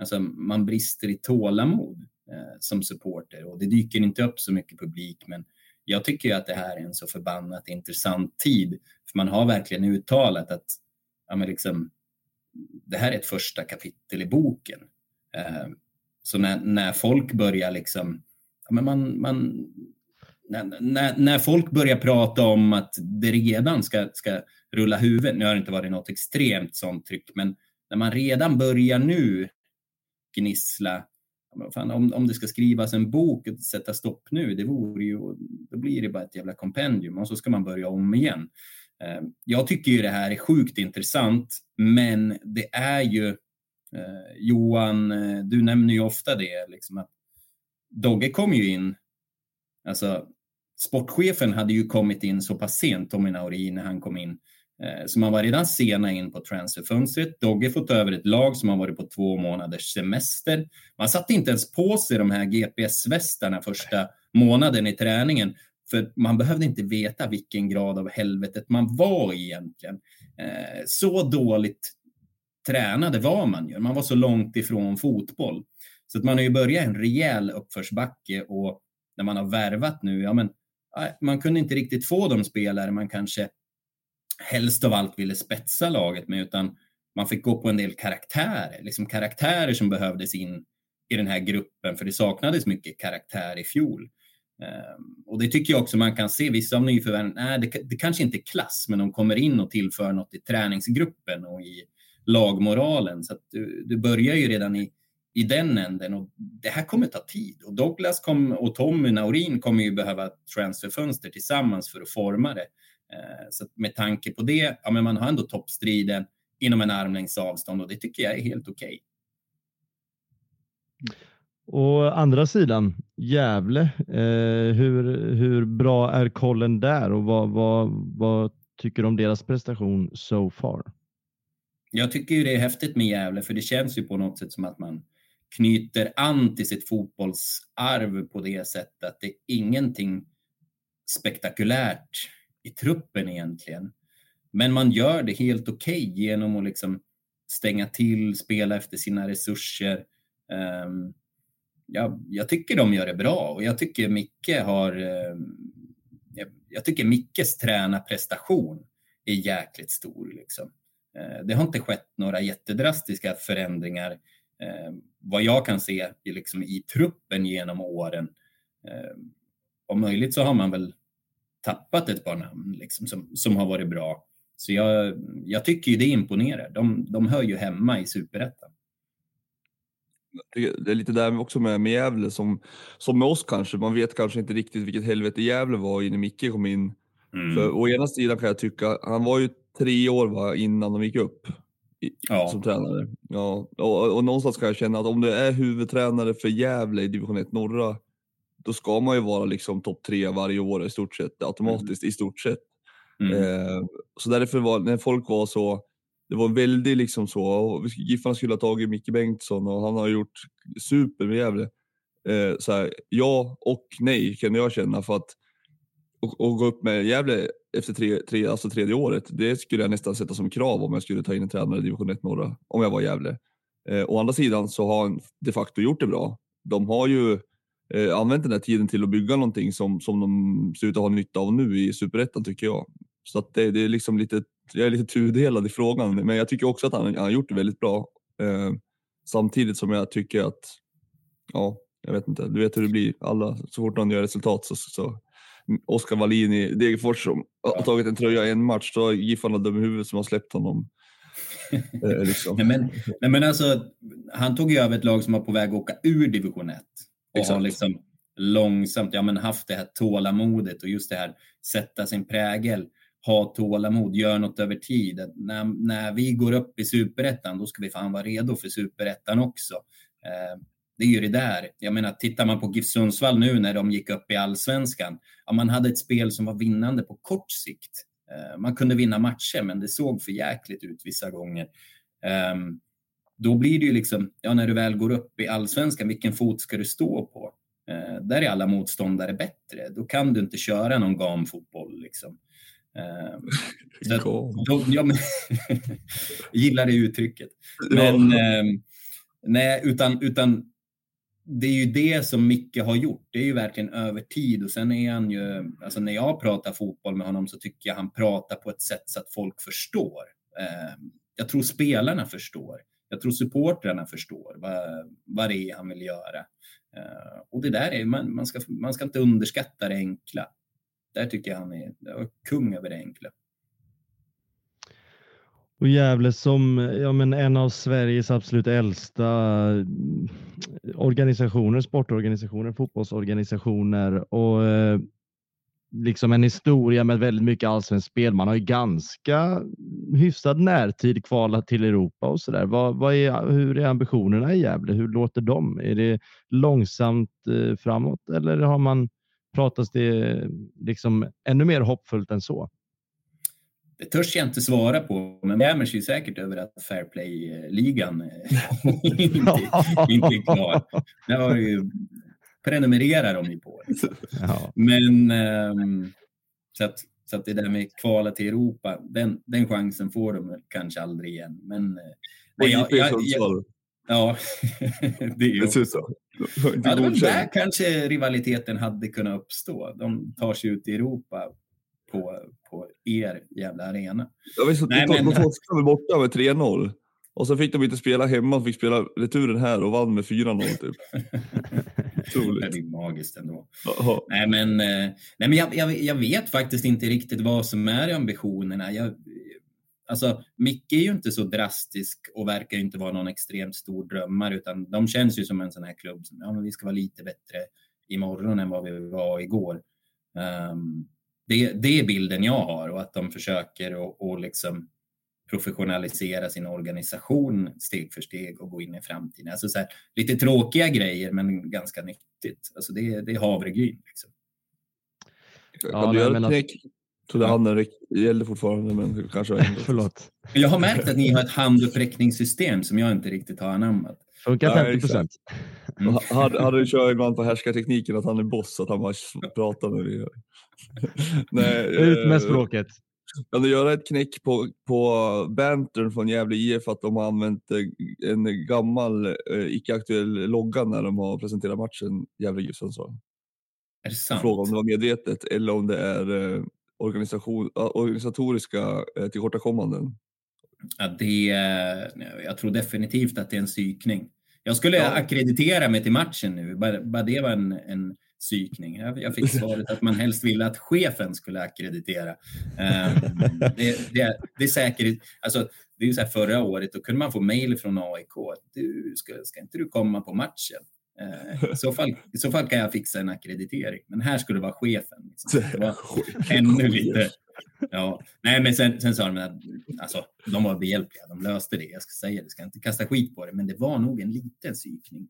alltså man brister i tålamod eh, som supporter och det dyker inte upp så mycket publik men jag tycker ju att det här är en så förbannat intressant tid för man har verkligen uttalat att ja, men liksom, det här är ett första kapitel i boken. Eh, så när, när folk börjar liksom, ja, men man, man när, när, när, folk börjar prata om att det redan ska, ska rulla huvudet, nu har det inte varit något extremt sånt tryck, men när man redan börjar nu gnissla, fan, om, om det ska skrivas en bok och sätta stopp nu, det vore ju, då blir det bara ett jävla kompendium och så ska man börja om igen. Eh, jag tycker ju det här är sjukt intressant, men det är ju, eh, Johan, eh, du nämner ju ofta det, liksom att Dogge kom ju in, alltså sportchefen hade ju kommit in så pass sent, Tommy Naurin, när han kom in. Eh, så man var redan sena in på transferfönstret. Dogge fått över ett lag som har varit på två månaders semester. Man satte inte ens på sig de här GPS-västarna första månaden i träningen. För man behövde inte veta vilken grad av helvetet man var i egentligen. Eh, så dåligt tränade var man ju. Man var så långt ifrån fotboll. Så att man har ju börjat en rejäl uppförsbacke och när man har värvat nu, ja men man kunde inte riktigt få de spelare man kanske helst av allt ville spetsa laget med, utan man fick gå på en del karaktärer, liksom karaktärer som behövdes in i den här gruppen, för det saknades mycket karaktär i fjol. Ehm, och det tycker jag också man kan se, vissa av nyförvärven, nej, det, det kanske inte är klass, men de kommer in och tillför något i träningsgruppen och i lagmoralen. Så att du, du börjar ju redan i i den änden. Och det här kommer ta tid och Douglas kom, och Tommy Naurin kommer ju behöva transferfönster tillsammans för att forma det. Eh, så med tanke på det, ja, men man har ändå toppstriden inom en armlängds avstånd och det tycker jag är helt okej. Okay. Och andra sidan, Gävle, eh, hur, hur bra är kollen där och vad, vad, vad tycker du om deras prestation so far? Jag tycker ju det är häftigt med Gävle för det känns ju på något sätt som att man knyter an till sitt fotbollsarv på det sättet att det är ingenting spektakulärt i truppen egentligen. Men man gör det helt okej okay genom att liksom stänga till, spela efter sina resurser. Um, ja, jag tycker de gör det bra och jag tycker Micke har... Um, jag, jag, tycker Mickes tränarprestation är jäkligt stor. Liksom. Uh, det har inte skett några jättedrastiska förändringar vad jag kan se i, liksom, i truppen genom åren. Eh, om möjligt så har man väl tappat ett par namn liksom, som, som har varit bra. Så jag, jag tycker ju det imponerar. De, de hör ju hemma i superettan. Det är lite där också med, med Gävle som, som med oss kanske. Man vet kanske inte riktigt vilket helvete Gävle var innan Micke kom in. Mm. För å ena sidan kan jag tycka, han var ju tre år va, innan de gick upp ja. som tränare. Ja, och, och någonstans kan jag känna att om du är huvudtränare för Gävle i division 1 norra, då ska man ju vara liksom topp tre varje år i stort sett, automatiskt mm. i stort sett. Mm. Eh, så därför var, när folk var så, det var väldigt liksom så, Giffarna skulle ha tagit Micke Bengtsson och han har gjort super med Gävle. Eh, så här, ja och nej kan jag känna för att och, och gå upp med Gävle efter tre, tre, alltså tredje året, det skulle jag nästan sätta som krav om jag skulle ta in en tränare i division 1 norra, om jag var Gävle. Eh, å andra sidan så har han de facto gjort det bra. De har ju eh, använt den här tiden till att bygga någonting som, som de ser ut att ha nytta av nu i superettan tycker jag. Så att det, det, är liksom lite, jag är lite tudelad i frågan, men jag tycker också att han, han har gjort det väldigt bra. Eh, samtidigt som jag tycker att, ja, jag vet inte, du vet hur det blir. Alla, så fort någon gör resultat så, så Oskar Wallin i Degerfors som har tagit en tröja i en match, då har Giffarna dum i huvudet som har släppt honom. (laughs) eh, liksom. nej, men, nej, men alltså, han tog ju över ett lag som var på väg att åka ur division 1 och Exakt. har liksom långsamt ja, men haft det här tålamodet och just det här sätta sin prägel, ha tålamod, gör något över tid. När, när vi går upp i superettan, då ska vi fan vara redo för superettan också. Eh, det är ju det där. Jag menar, tittar man på GIF Sundsvall nu när de gick upp i allsvenskan. Ja, man hade ett spel som var vinnande på kort sikt. Eh, man kunde vinna matcher, men det såg för jäkligt ut vissa gånger. Um, då blir det ju liksom, ja, när du väl går upp i allsvenskan, vilken fot ska du stå på? Uh, där är alla motståndare bättre. Då kan du inte köra någon gamfotboll. Liksom. Uh, (laughs) så, de, ja, men, (laughs) gillar det uttrycket. Men, ja. uh, nej, utan, utan det är ju det som Micke har gjort. Det är ju verkligen över tid och sen är han ju, alltså när jag pratar fotboll med honom så tycker jag han pratar på ett sätt så att folk förstår. Ehm, jag tror spelarna förstår. Jag tror supportrarna förstår vad, vad det är han vill göra. Ehm, och det där är, man, man, ska, man ska inte underskatta det enkla. Där tycker jag han är, är kung över det enkla. Och Gävle som ja, men en av Sveriges absolut äldsta eh, organisationer, sportorganisationer, fotbollsorganisationer och eh, liksom en historia med väldigt mycket allsvenskt spel. Man har ju ganska hyfsad närtid kvalat till Europa och så där. Vad, vad är, hur är ambitionerna i Gävle? Hur låter de? Är det långsamt eh, framåt eller har man pratas det liksom ännu mer hoppfullt än så? Det törs jag inte svara på, men grämer sig säkert över att Fair Play-ligan (laughs) inte, (laughs) inte är klar. Det har ju prenumererar de ju på. Liksom. Ja. Men um, så, att, så att det där med kvala till Europa, den, den chansen får de kanske aldrig igen. Men, eh, nej, jag, jag, jag, ja, (laughs) det är ju så. Ja, det var där kanske rivaliteten hade kunnat uppstå. De tar sig ut i Europa på, på er jävla arena. Ja, visst, Nej, men... de torskade borta med 3-0. Och så fick de inte spela hemma, de fick spela returen här och vann med 4-0 typ. (laughs) Otroligt. Det är magiskt ändå. Aha. Nej men, eh, nej, men jag, jag, jag, vet faktiskt inte riktigt vad som är ambitionerna. Jag, alltså, Micke är ju inte så drastisk och verkar inte vara någon extremt stor drömmare utan de känns ju som en sån här klubb som ja, men vi ska vara lite bättre imorgon än vad vi var igår. Um, det, det är bilden jag har och att de försöker och, och liksom professionalisera sin organisation steg för steg och gå in i framtiden. Alltså så här, lite tråkiga grejer men ganska nyttigt. Alltså det, det är havregryn. Liksom. Ja, kan du göra ett knäck? Trodde handen gällde fortfarande, men kanske (laughs) Förlåt. Jag har märkt att ni har ett handuppräckningssystem som jag inte riktigt har anammat. Funkar 50 procent. (laughs) Mm. Hade, hade du kört ibland på härskartekniken att han är boss, att han bara pratar med dig. (laughs) Nej, Ut med eh, språket. Kan du göra ett knäck på, på bantern från Gävle IF att de har använt eh, en gammal eh, icke-aktuell logga när de har presenterat matchen Gävle GIF Sundsvall? Är det sant? Fråga om det var medvetet eller om det är eh, organisation, organisatoriska eh, tillkortakommanden. Ja, det, jag tror definitivt att det är en psykning. Jag skulle ja. akkreditera mig till matchen nu, bara, bara det var en, en psykning. Jag fick svaret att man helst ville att chefen skulle akkreditera. Um, det, det, det, är säkert, alltså, det är så här förra året, då kunde man få mejl från AIK. Du, ska, ska inte du komma på matchen? Uh, I, så fall, I så fall kan jag fixa en akkreditering. Men här skulle det vara chefen. Liksom. Det var (laughs) ännu lite... Ja. Nej, men sen, sen sa de att alltså, de var behjälpliga. De löste det. Jag ska säga det, ska inte kasta skit på det, men det var nog en liten psykning.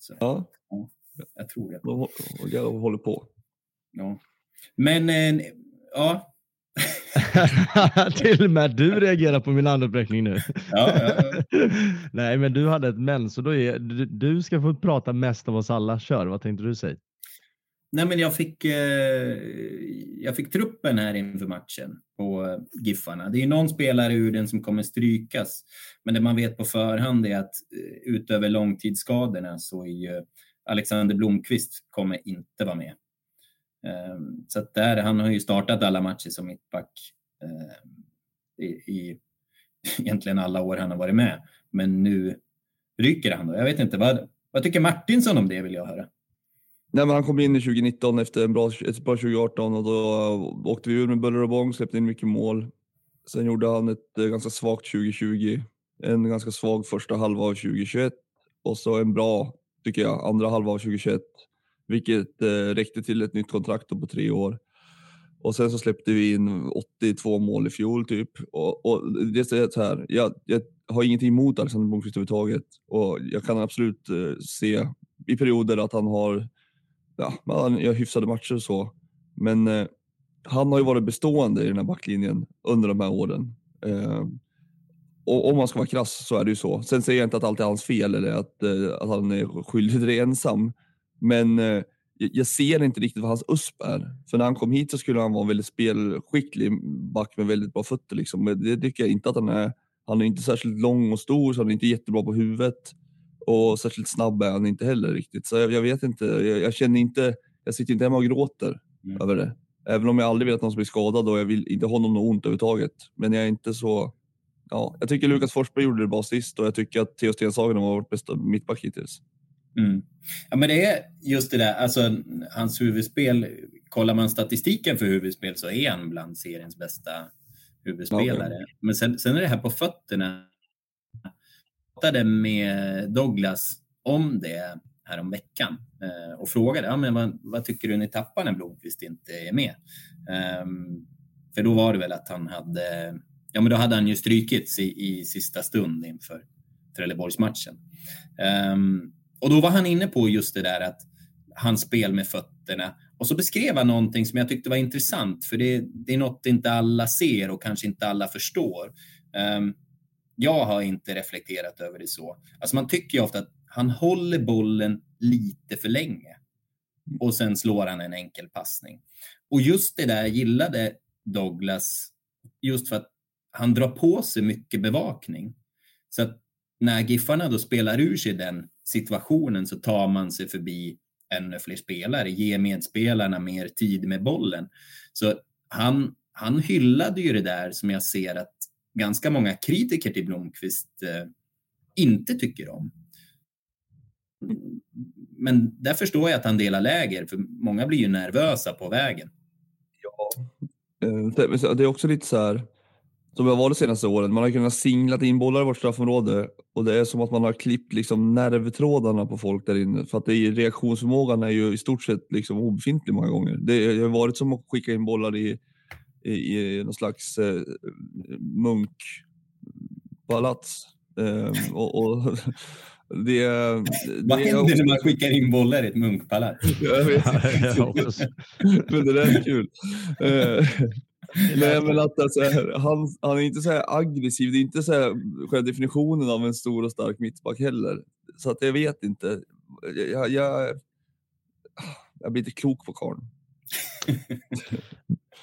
Så, ja. ja. Jag tror det. De håller på. Ja. Men, eh, ja. (laughs) Till och med du reagerar på min handuppräckning nu. Ja, ja, ja. (laughs) Nej, men du hade ett men, så då är, du, du ska få prata mest av oss alla. Kör, vad tänkte du säga? Nej, men jag fick, eh, jag fick truppen här inför matchen på eh, Giffarna. Det är någon spelare ur den som kommer strykas, men det man vet på förhand är att eh, utöver långtidsskadorna så är ju Alexander Blomqvist kommer inte vara med. Eh, så att där, han har ju startat alla matcher som mittback eh, i, i (laughs) egentligen alla år han har varit med. Men nu ryker han då. Jag vet inte, vad, vad tycker Martinsson om det vill jag höra? Nej, men han kom in i 2019 efter en bra, ett bra 2018 och då eh, åkte vi ur med buller och bång, släppte in mycket mål. Sen gjorde han ett eh, ganska svagt 2020, en ganska svag första halva av 2021 och så en bra tycker jag, andra halva av 2021. Vilket eh, räckte till ett nytt kontrakt på tre år. Och sen så släppte vi in 82 mål i fjol typ. Och, och det är så här, jag, jag har ingenting emot Alexander Blomqvist överhuvudtaget. Och jag kan absolut eh, se i perioder att han har, ja, han gör hyfsade matcher och så. Men eh, han har ju varit bestående i den här backlinjen under de här åren. Eh, och om man ska vara krass så är det ju så. Sen säger jag inte att allt är hans fel eller att, eh, att han är skyldig till det ensam. Men eh, jag ser inte riktigt vad hans USP är. För när han kom hit så skulle han vara en väldigt spelskicklig back med väldigt bra fötter. Liksom. Men det tycker jag inte att han är. Han är inte särskilt lång och stor, så han är inte jättebra på huvudet. Och särskilt snabb är han inte heller riktigt. Så jag, jag vet inte, jag, jag, känner inte, jag sitter inte hemma och gråter mm. över det. Även om jag aldrig vill att någon ska bli skadad och jag vill inte ha någon ont överhuvudtaget. Men jag är inte så... Ja, jag tycker Lukas Forsberg gjorde det bra sist och jag tycker att Theo Stenshagen var vårt bästa mittback hittills. Mm. Ja, men det är just det där, alltså hans huvudspel. Kollar man statistiken för huvudspel så är han bland seriens bästa huvudspelare. Okay. Men sen, sen är det här på fötterna. Jag pratade med Douglas om det här om veckan eh, och frågade ja, men vad, vad, tycker du ni tappar när Blomqvist inte är med? Um, för då var det väl att han hade, ja men då hade han ju strykits i, i sista stund inför Trelleborgsmatchen. Um, och då var han inne på just det där att hans spel med fötterna och så beskrev han någonting som jag tyckte var intressant för det, det är något inte alla ser och kanske inte alla förstår. Um, jag har inte reflekterat över det så. Alltså man tycker ju ofta att han håller bollen lite för länge och sen slår han en enkel passning. Och just det där gillade Douglas just för att han drar på sig mycket bevakning. Så att när Giffarna då spelar ur sig den situationen så tar man sig förbi ännu fler spelare, ger medspelarna mer tid med bollen. Så han, han hyllade ju det där som jag ser att ganska många kritiker till Blomqvist eh, inte tycker om. Men där förstår jag att han delar läger, för många blir ju nervösa på vägen. Ja, eh, det är också lite så här, som det har varit de senaste åren, man har kunnat singla in bollar i vårt straffområde och det är som att man har klippt liksom nervtrådarna på folk där inne. För att det är, reaktionsförmågan är ju i stort sett liksom obefintlig många gånger. Det har varit som att skicka in bollar i, i, i någon slags eh, munkpalats. Eh, (laughs) och, och (laughs) Det, Vad det händer när man skickar in bollar i ett munkpalats? (laughs) Jag vet men det där är kul. Eh, nej, men att alltså, han, han är inte så här aggressiv. Det är inte så här själva definitionen av en stor och stark mittback heller. Så att jag vet inte. Jag, jag, jag blir inte klok på karln.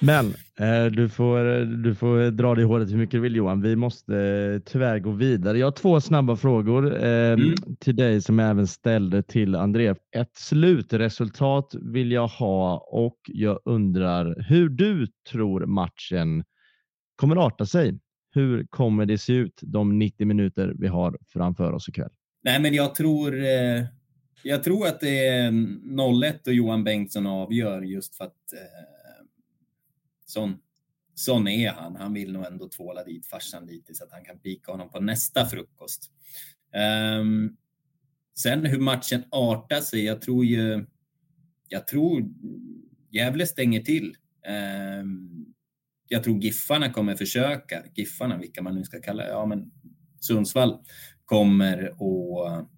Men eh, du, får, du får dra dig i håret hur mycket du vill Johan. Vi måste eh, tyvärr gå vidare. Jag har två snabba frågor eh, mm. till dig som jag även ställde till André. Ett slutresultat vill jag ha och jag undrar hur du tror matchen kommer arta sig. Hur kommer det se ut de 90 minuter vi har framför oss ikväll? Nej, men jag tror eh... Jag tror att det är 0-1 och Johan Bengtsson avgör just för att eh, sån, sån är han. Han vill nog ändå tvåla dit farsan lite så att han kan pika honom på nästa frukost. Um, sen hur matchen artar sig, jag tror ju... Jag tror Gävle stänger till. Um, jag tror Giffarna kommer försöka. Giffarna, vilka man nu ska kalla ja men Sundsvall kommer att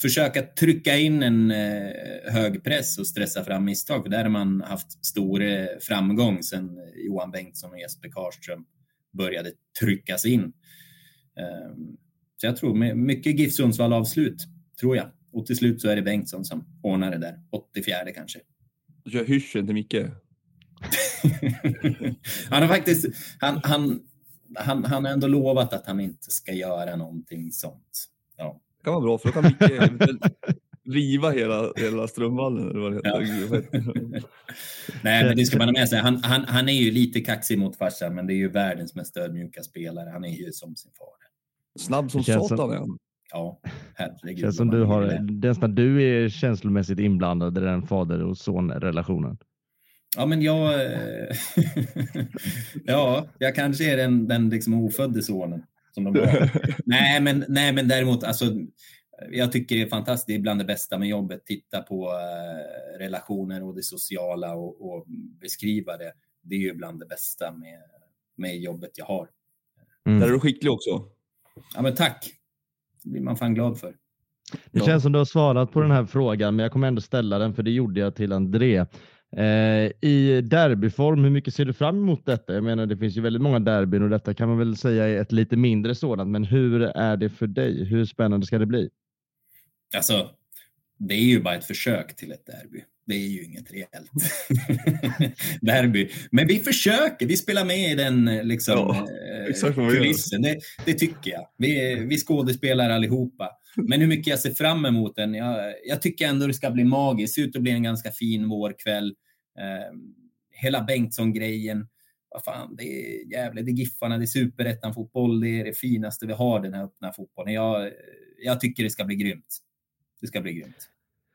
försöka trycka in en eh, hög press och stressa fram misstag. För där har man haft stor eh, framgång sedan Johan Bengtsson och Jesper Karlström började tryckas in. Eh, så jag tror mycket GIF Sundsvall avslut, tror jag. Och till slut så är det Bengtsson som ordnar det där, 84 kanske. Du kör hyschen till Micke? (laughs) han har faktiskt, han, han, han, han har ändå lovat att han inte ska göra någonting sånt. Ja kan vara bra för då kan Micke (laughs) riva hela, hela Strömvallen. Eller vad det heter. (laughs) Nej, men det ska man ha med sig. Han, han, han är ju lite kaxig mot farsan, men det är ju världens mest ödmjuka spelare. Han är ju som sin far. Snabb som satan är han. Ja, herregud. Känns som du har, nästan du är känslomässigt inblandad i den fader och son-relationen. Ja, men jag... Eh, (laughs) ja, jag kanske är den, den liksom ofödde sonen. Som de (laughs) nej, men, nej, men däremot, alltså, jag tycker det är fantastiskt. Det är bland det bästa med jobbet. Titta på uh, relationer och det sociala och, och, beskriva det. Det är ju bland det bästa med, med jobbet jag har. Mm. Där är du skicklig också. Ja, men tack. Det blir man fan glad för. Det känns som du har svarat på den här frågan, men jag kommer ändå ställa den för det gjorde jag till André. Eh, I derbyform, hur mycket ser du fram emot detta? Jag menar, det finns ju väldigt många derbyn och detta kan man väl säga är ett lite mindre sådant. Men hur är det för dig? Hur spännande ska det bli? Alltså, det är ju bara ett försök till ett derby. det är ju inget reellt (laughs) derby. Men vi försöker, vi spelar med i den liksom, ja, eh, kulissen. Det, det, tycker jag. Vi, vi skådespelar allihopa. Men hur mycket jag ser fram emot den, jag, jag tycker ändå det ska bli magiskt. Det ser ut att bli en ganska fin vårkväll. Eh, hela Bengtsson-grejen. Vad fan, det är jävligt. Det är Giffarna, det är superettan-fotboll. Det är det finaste vi har, den här öppna fotbollen. Jag, jag tycker det ska bli grymt. Det ska bli grymt.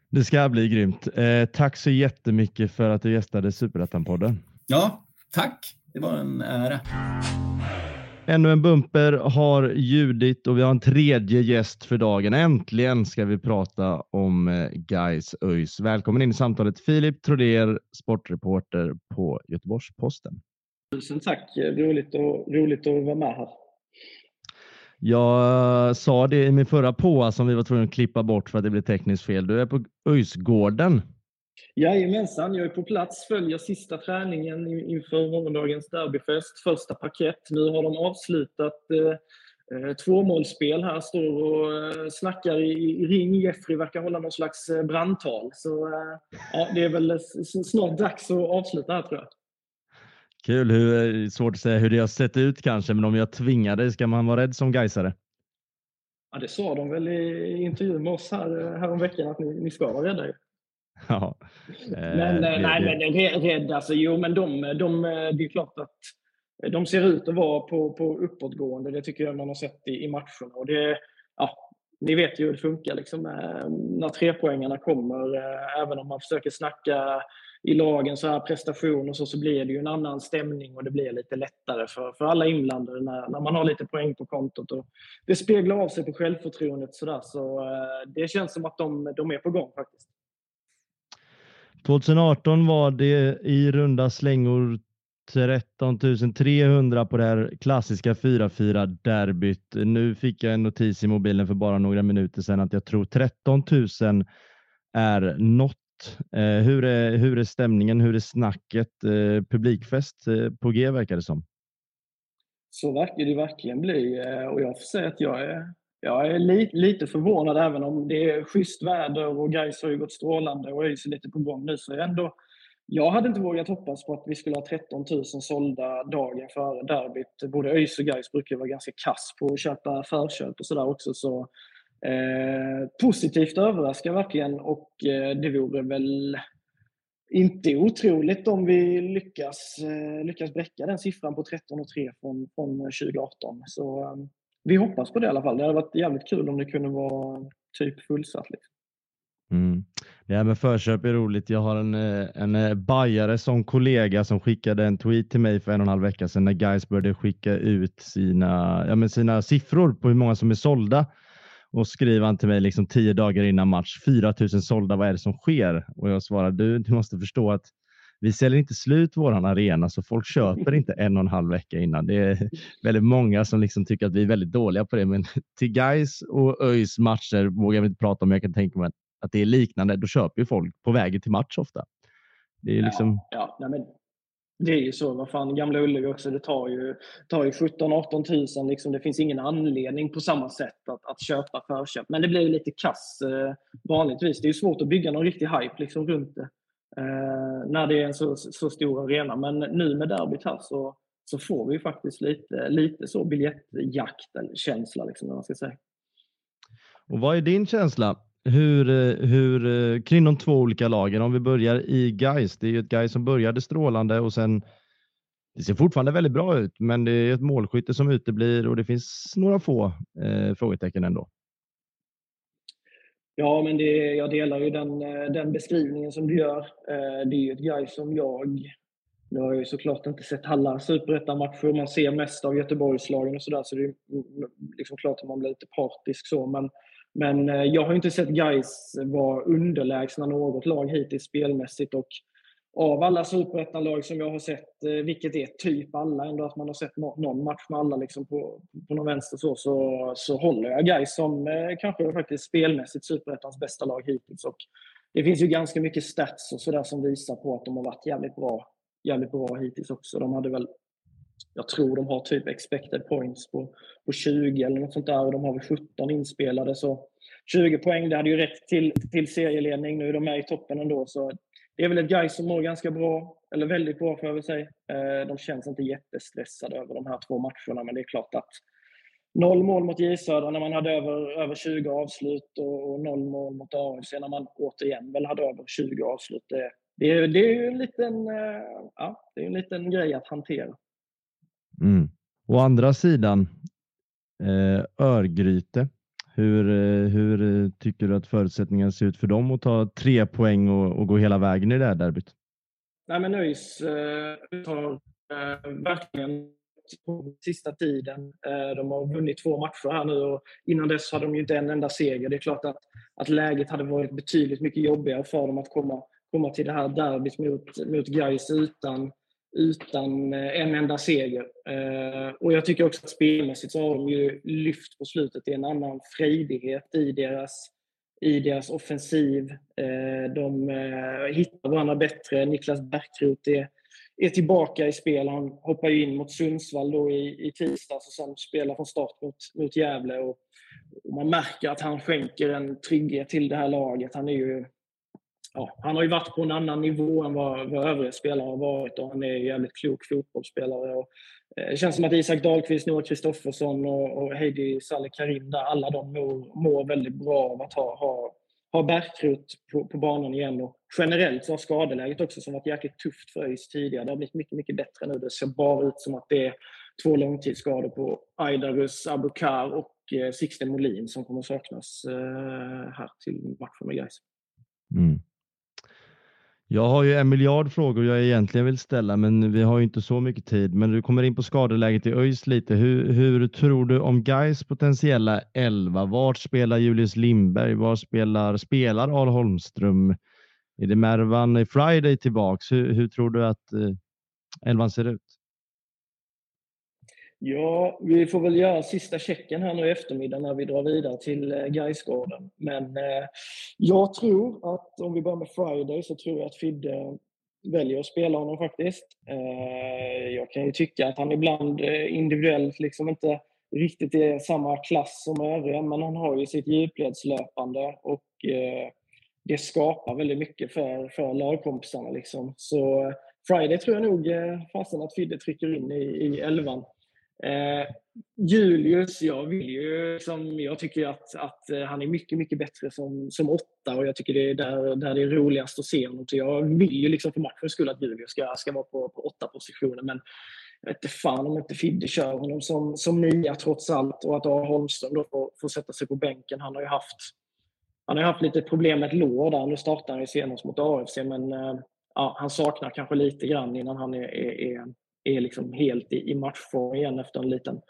Det ska bli grymt. Eh, tack så jättemycket för att du gästade Superettan-podden. Ja, tack. Det var en ära. Ännu en bumper har ljudit och vi har en tredje gäst för dagen. Äntligen ska vi prata om eh, Guys ÖIS. Välkommen in i samtalet Filip Trodér, sportreporter på Göteborgs-Posten. Tusen tack. Roligt, och, roligt att vara med här. Jag sa det i min förra påa som vi var tvungna att klippa bort för att det blev tekniskt fel. Du är på ÖIS-gården. Jajamensan, jag är på plats, följer sista träningen inför morgondagens derbyfest. Första paket. Nu har de avslutat eh, eh, tvåmålsspel här, står och eh, snackar i, i ring. Jeffrey verkar hålla någon slags eh, brandtal. Så eh, ja, det är väl snart dags att avsluta här tror jag. Kul. Hur, svårt att säga hur det har sett ut kanske, men om jag tvingar dig, ska man vara rädd som Gaisare? Ja, det sa de väl i intervjun med oss här, här om veckan att ni, ni ska vara rädda. (laughs) Ja. Men eh, det, nej, men rädd alltså. Jo, men de, de, det är klart att de ser ut att vara på, på uppåtgående. Det tycker jag man har sett i, i matcherna. Och det, ja, ni vet ju hur det funkar liksom, när trepoängarna kommer. Eh, även om man försöker snacka i lagen så här prestation och så, så blir det ju en annan stämning och det blir lite lättare för, för alla inblandade när, när man har lite poäng på kontot. Och det speglar av sig på självförtroendet så, där, så det känns som att de, de är på gång faktiskt. 2018 var det i runda slängor 13 300 på det här klassiska 4-4 derbyt. Nu fick jag en notis i mobilen för bara några minuter sedan att jag tror 13 000 är nått Eh, hur, är, hur är stämningen? Hur är snacket? Eh, publikfest eh, på G verkar det som. Så verkar det verkligen bli eh, och jag får säga att jag är, jag är li, lite förvånad även om det är schysst väder och Gais har ju gått strålande och ÖIS är lite på gång nu så jag ändå jag hade inte vågat hoppas på att vi skulle ha 13 000 sålda dagen före derbyt. Både ÖIS och Gais brukar vara ganska kass på att köpa förköp och sådär också. Så Eh, positivt överraskar verkligen och eh, det vore väl inte otroligt om vi lyckas, eh, lyckas bräcka den siffran på 13 och 3 från, från 2018. Så eh, vi hoppas på det i alla fall. Det hade varit jävligt kul om det kunde vara typ fullsatt. Liksom. Mm. Det här med förköp är roligt. Jag har en, eh, en eh, bajare som kollega som skickade en tweet till mig för en och en halv vecka sedan när Guys började skicka ut sina, ja, men sina siffror på hur många som är sålda och skriver han till mig liksom tio dagar innan match, 4000 sålda, vad är det som sker? Och jag svarar, du, du måste förstå att vi säljer inte slut våran arena, så folk köper inte en och en halv vecka innan. Det är väldigt många som liksom tycker att vi är väldigt dåliga på det, men (laughs) till guys och ÖIS matcher vågar vi inte prata om. Jag kan tänka mig att det är liknande. Då köper ju folk på vägen till match ofta. Det är liksom... Ja, ja nej, det är ju så. Vad fan, Gamla Ullevi också, det tar ju, tar ju 17-18 000. Liksom, det finns ingen anledning på samma sätt att, att köpa förköp. Men det blir ju lite kass eh, vanligtvis. Det är ju svårt att bygga någon riktig hype liksom, runt det. Eh, när det är en så, så stor arena. Men nu med derbyt här så, så får vi faktiskt lite, lite så biljettjakt eller känsla, liksom, man ska säga. Och vad är din känsla? hur, eh, hur, eh, kring de två olika lagen. Om vi börjar i Gais. Det är ju ett Gais som började strålande och sen det ser fortfarande väldigt bra ut, men det är ett målskytte som uteblir och det finns några få eh, frågetecken ändå. Ja, men det, jag delar ju den, eh, den beskrivningen som du gör. Eh, det är ju ett Gais som jag nu har jag ju såklart inte sett alla superettan-matcher. Man ser mest av Göteborgslagen och sådär, så det är liksom klart att man blir lite partisk så. Men men eh, jag har inte sett guys vara underlägsna något lag hittills spelmässigt. Och av alla superettanlag som jag har sett, eh, vilket är typ alla, ändå att man har sett någon match med alla liksom på, på någon vänster så, så, så håller jag guys som eh, kanske faktiskt spelmässigt superettans bästa lag hittills. Och det finns ju ganska mycket stats och sådär som visar på att de har varit jävligt bra, jävligt bra hittills också. De hade väl jag tror de har typ expected points på, på 20 eller något sånt där och de har väl 17 inspelade. Så 20 poäng, det hade ju räckt till, till serieledning. Nu är de med i toppen ändå. Så det är väl ett Gais som mår ganska bra, eller väldigt bra får jag väl säga. Eh, de känns inte jättestressade över de här två matcherna, men det är klart att noll mål mot J Södra när man hade över, över 20 avslut och, och noll mål mot AFC när man återigen väl hade över 20 avslut. Det, det, är, det är ju en liten, eh, ja, det är en liten grej att hantera. Mm. Å andra sidan, eh, Örgryte. Hur, eh, hur eh, tycker du att förutsättningarna ser ut för dem att ta tre poäng och, och gå hela vägen i det här derbyt? Nej, men ÖIS eh, har eh, verkligen på sista tiden. Eh, de har vunnit två matcher här nu och innan dess hade de ju inte en enda seger. Det är klart att, att läget hade varit betydligt mycket jobbigare för dem att komma, komma till det här derbyt mot, mot Gais utan, utan eh, en enda seger. Eh, och jag tycker också att spelmässigt så har de ju lyft på slutet. Det är en annan frejdighet i deras, i deras offensiv. Eh, de hittar varandra bättre. Niklas Bärkroth är är tillbaka i spel. Han hoppar ju in mot Sundsvall då i, i tisdags och sen spelar från start mot, mot Gävle. Och, och man märker att han skänker en trygghet till det här laget. Han är ju ja, han har ju varit på en annan nivå än vad, vad övriga spelare har varit och han är en jävligt klok fotbollsspelare. Och, eh, det känns som att Isak Dahlqvist, Noah Kristoffersson och, och Heidi Saleh Karim där, alla de mår, mår väldigt bra av att ha, ha ha Bärkrut på, på banan igen. Och generellt så har skadeläget också som varit jäkligt tufft för ÖIS tidigare. Det har blivit mycket, mycket bättre nu. Det ser bara ut som att det är två långtidsskador på Aidarus Abukar och eh, Sixten Molin som kommer saknas eh, här till matchen med Gais. Mm. Jag har ju en miljard frågor jag egentligen vill ställa, men vi har ju inte så mycket tid. Men du kommer in på skadeläget i ÖIS lite. Hur, hur tror du om Gais potentiella elva? Vart spelar Julius Lindberg? Var spelar, spelar Al Holmström? Är det Mervan Friday tillbaks? Hur, hur tror du att eh, elvan ser ut? Ja, vi får väl göra sista checken här nu i eftermiddag när vi drar vidare till eh, Gaisgården. Men eh, jag tror att om vi börjar med Friday så tror jag att Fidde väljer att spela honom faktiskt. Eh, jag kan ju tycka att han ibland eh, individuellt liksom inte riktigt är samma klass som övriga, men han har ju sitt djupledslöpande och eh, det skapar väldigt mycket för, för lagkompisarna. Liksom. Så eh, Friday tror jag nog eh, fasen att Fidde trycker in i, i elvan. Eh, Julius, jag vill ju liksom, jag tycker att, att eh, han är mycket, mycket bättre som, som åtta och jag tycker det är där, där det är roligast att se honom. Så jag vill ju liksom för matchens skull att Julius ska, ska vara på, på åtta positioner. Men jag vet inte fan om inte Fidde kör honom som, som nia trots allt och att A. Holmström då får, får sätta sig på bänken. Han har ju haft, han har haft lite problem med ett lår där. Nu startar han ju senast mot AFC men eh, ja, han saknar kanske lite grann innan han är, är, är är liksom helt i, i matchform igen efter en liten,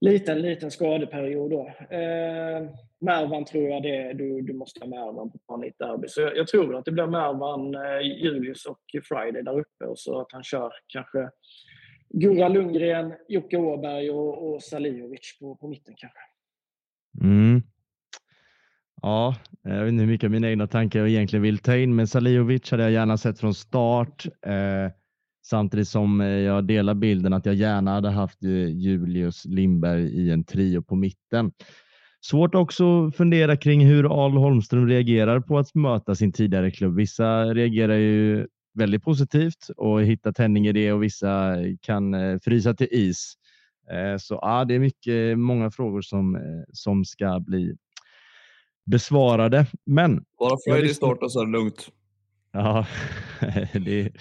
liten, liten skadeperiod. Då. Eh, Mervan tror jag det, du, du måste ha Mervan på plan i ett derby. Så jag, jag, tror att det blir Mervan, eh, Julius och Friday där uppe och så att han kör kanske Gurra Lundgren, Jocke Åberg och, och Salihovic på, på mitten kanske. Mm. Ja, jag vet inte hur mycket av mina egna tankar jag egentligen vill ta in, men Salihovic hade jag gärna sett från start. Eh, Samtidigt som eh, jag delar bilden att jag gärna hade haft eh, Julius Lindberg i en trio på mitten. Svårt också att fundera kring hur Al Holmström reagerar på att möta sin tidigare klubb. Vissa reagerar ju väldigt positivt och hittar tändning i det och vissa kan eh, frysa till is. Så ja, det är mycket, många frågor som, som ska bli besvarade. Men. Bara Friday startar så är det lugnt. Ja, (laughs) det,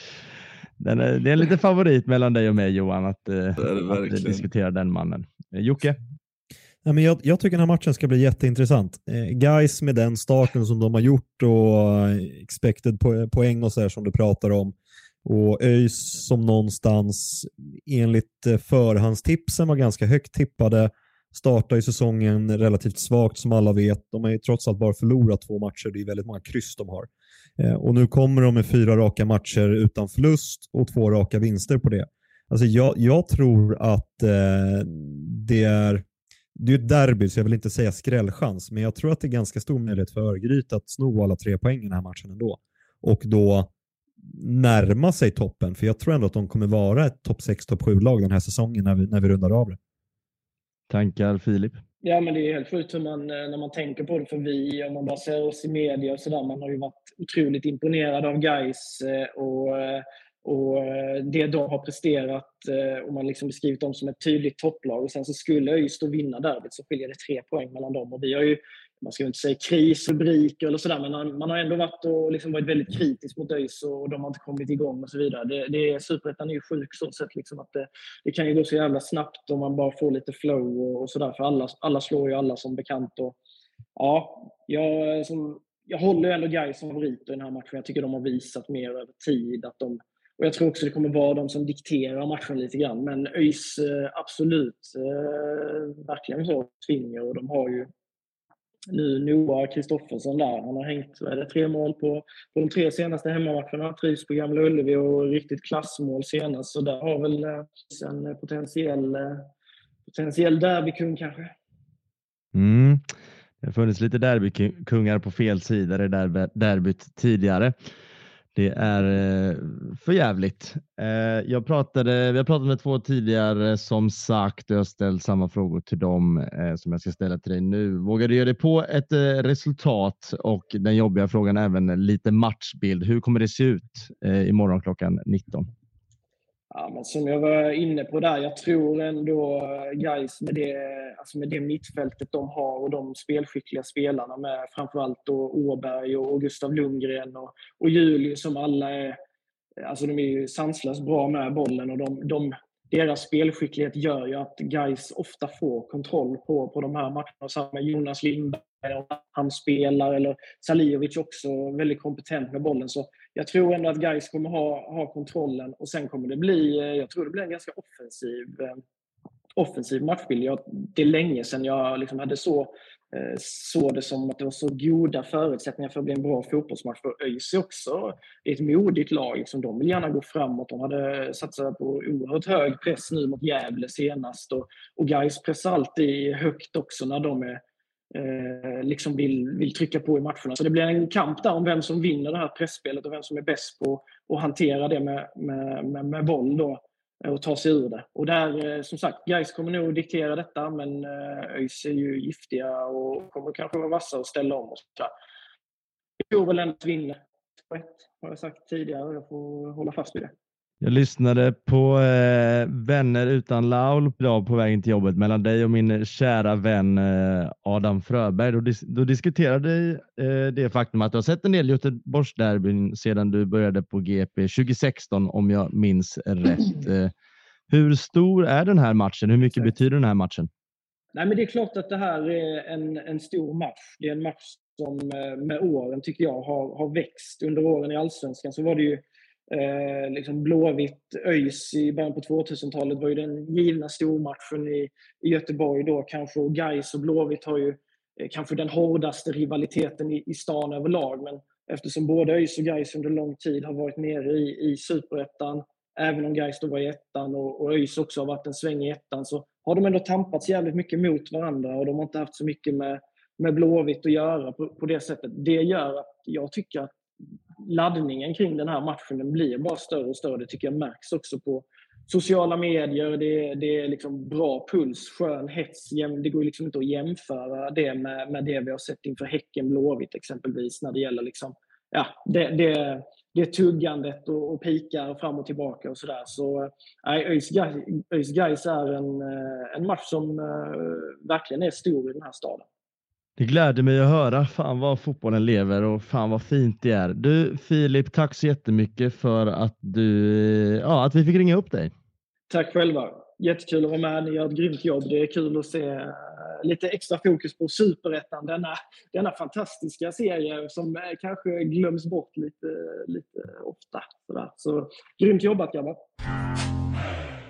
den är, det är en liten favorit mellan dig och mig Johan att, eh, att diskutera den mannen. Eh, Jocke? Ja, men jag, jag, tycker den här matchen ska bli jätteintressant. Eh, guys med den starten som de har gjort och expected po poäng och så här som du pratar om. Och ÖIS som någonstans enligt förhandstipsen var ganska högt tippade startar ju säsongen relativt svagt som alla vet. De har ju trots allt bara förlorat två matcher. Det är väldigt många kryss de har. Eh, och nu kommer de med fyra raka matcher utan förlust och två raka vinster på det. Alltså jag, jag tror att eh, det är det är ett derby, så jag vill inte säga skrällchans, men jag tror att det är ganska stor möjlighet för Örgryte att sno alla tre poäng i den här matchen ändå. Och då närma sig toppen, för jag tror ändå att de kommer vara ett topp 6, topp 7-lag den här säsongen när vi, när vi rundar av det. Tankar Filip? Ja, men det är helt sjukt hur man, eh, när man tänker på det. För vi, om man bara ser oss i media och sådär, man har ju varit otroligt imponerad av guys eh, och, eh, och det de har presterat. Och man liksom beskrivit dem som ett tydligt topplag. Och sen så skulle ÖIS då vinna derbyt så skiljer det tre poäng mellan dem. Och vi har ju man ska inte säga krisrubriker eller sådär, men man har ändå varit, och liksom varit väldigt kritisk mot ÖIS och de har inte kommit igång och så vidare. Det, det, Superettan är ju sjuk så sätt liksom att det, det, kan ju gå så jävla snabbt om man bara får lite flow och, och sådär, för alla, alla slår ju alla som bekant. Och, ja, jag, som, jag håller ju ändå Gais som favorit i den här matchen. Jag tycker de har visat mer över tid att de och jag tror också det kommer vara de som dikterar matchen lite grann. Men ÖIS eh, absolut eh, verkligen så tvingar och de har ju nu Noah Kristoffersson där. Han har hängt vad är det, tre mål på, på de tre senaste hemmamatcherna. Trivs på Gamla Ullevi och riktigt klassmål senast. Så där har väl eh, en potentiell, eh, potentiell derbykung kanske. Mm. Det har funnits lite derbykungar på fel sida i derbyt tidigare. Det är eh, för jävligt. Eh, jag pratade, vi har pratat med två tidigare som sagt och jag har ställt samma frågor till dem eh, som jag ska ställa till dig nu. Vågar du ge dig på ett resultat och den jobbiga frågan även lite matchbild. Hur kommer det se ut imorgon klockan 19? Ja, men som jag var inne på där, jag tror ändå eh, guys med det, alltså med det mittfältet de har och de spelskickliga spelarna med framförallt då Åberg och Gustav Lundgren och, och Julius som alla är, eh, alltså de är ju sanslöst bra med bollen och de, de, deras spelskicklighet gör ju att guys ofta får kontroll på, på de här matcherna. Samma Jonas Lindberg, han spelar, eller Saliovic också väldigt kompetent med bollen. Så jag tror ändå att Gais kommer ha, ha kontrollen och sen kommer det bli, eh, jag tror det blir en ganska offensiv, eh, offensiv matchbild. Jag, det är länge sedan jag liksom hade så, eh, såg det som att det var så goda förutsättningar för att bli en bra fotbollsmatch. För ÖIS är också det är ett modigt lag. Liksom, de vill gärna gå framåt. De hade satsat på oerhört hög press nu mot Gävle senast. Och, och Gais pressar alltid högt också när de är eh, liksom vill, vill trycka på i matcherna. Så det blir en kamp där om vem som vinner det här pressspelet och vem som är bäst på att hantera det med, med, med, med boll då eh, och ta sig ur det. Och där, eh, som sagt, Gais kommer nog diktera detta, men eh, ÖIS är ju giftiga och kommer kanske vara vassa och ställa om. Och så. Jag tror väl ändå att vinna. på har jag sagt tidigare och jag får hålla fast vid det. Jag lyssnade på eh, Vänner utan Laul idag på vägen till jobbet mellan dig och min kära vän eh, Adam Fröberg. Då, dis då diskuterade eh, det faktum att du har sett en del Göteborgsderbyn sedan du började på GP 2016 om jag minns rätt. Eh, hur stor är den här matchen? Hur mycket betyder den här matchen? Nej, men det är klart att det här är en, en stor match. Det är en match som eh, med åren tycker jag har, har växt. Under åren i Allsvenskan så var det ju Eh, liksom Blåvitt, ÖIS i början på 2000-talet var ju den givna stormatchen i, i Göteborg då kanske. Och Gais och Blåvitt har ju eh, kanske den hårdaste rivaliteten i, i stan överlag. Men eftersom både ÖIS och Gais under lång tid har varit nere i, i superettan, även om Gais då var i ettan och, och ÖIS också har varit en sväng i ettan, så har de ändå tampats jävligt mycket mot varandra och de har inte haft så mycket med, med Blåvitt att göra på, på det sättet. Det gör att jag tycker att laddningen kring den här matchen den blir bara större och större. Det tycker jag märks också på sociala medier. Det, det är liksom bra puls, skön hets. Det går liksom inte att jämföra det med, med det vi har sett inför Häcken Blåvitt exempelvis när det gäller liksom, ja, det, det, det tuggandet och, och pikar fram och tillbaka och sådär. Så ÖIS Gais är en, eh, en match som eh, verkligen är stor i den här staden. Det gläder mig att höra. Fan vad fotbollen lever och fan vad fint det är. Du Filip, tack så jättemycket för att, du, eh, ja, att vi fick ringa upp dig. Tack själva. Jättekul att vara med. Ni gör ett grymt jobb. Det är kul att se eh, lite extra fokus på superettan. Denna, denna fantastiska serie som eh, kanske glöms bort lite, lite ofta. Sådär. Så grymt jobbat grabbar.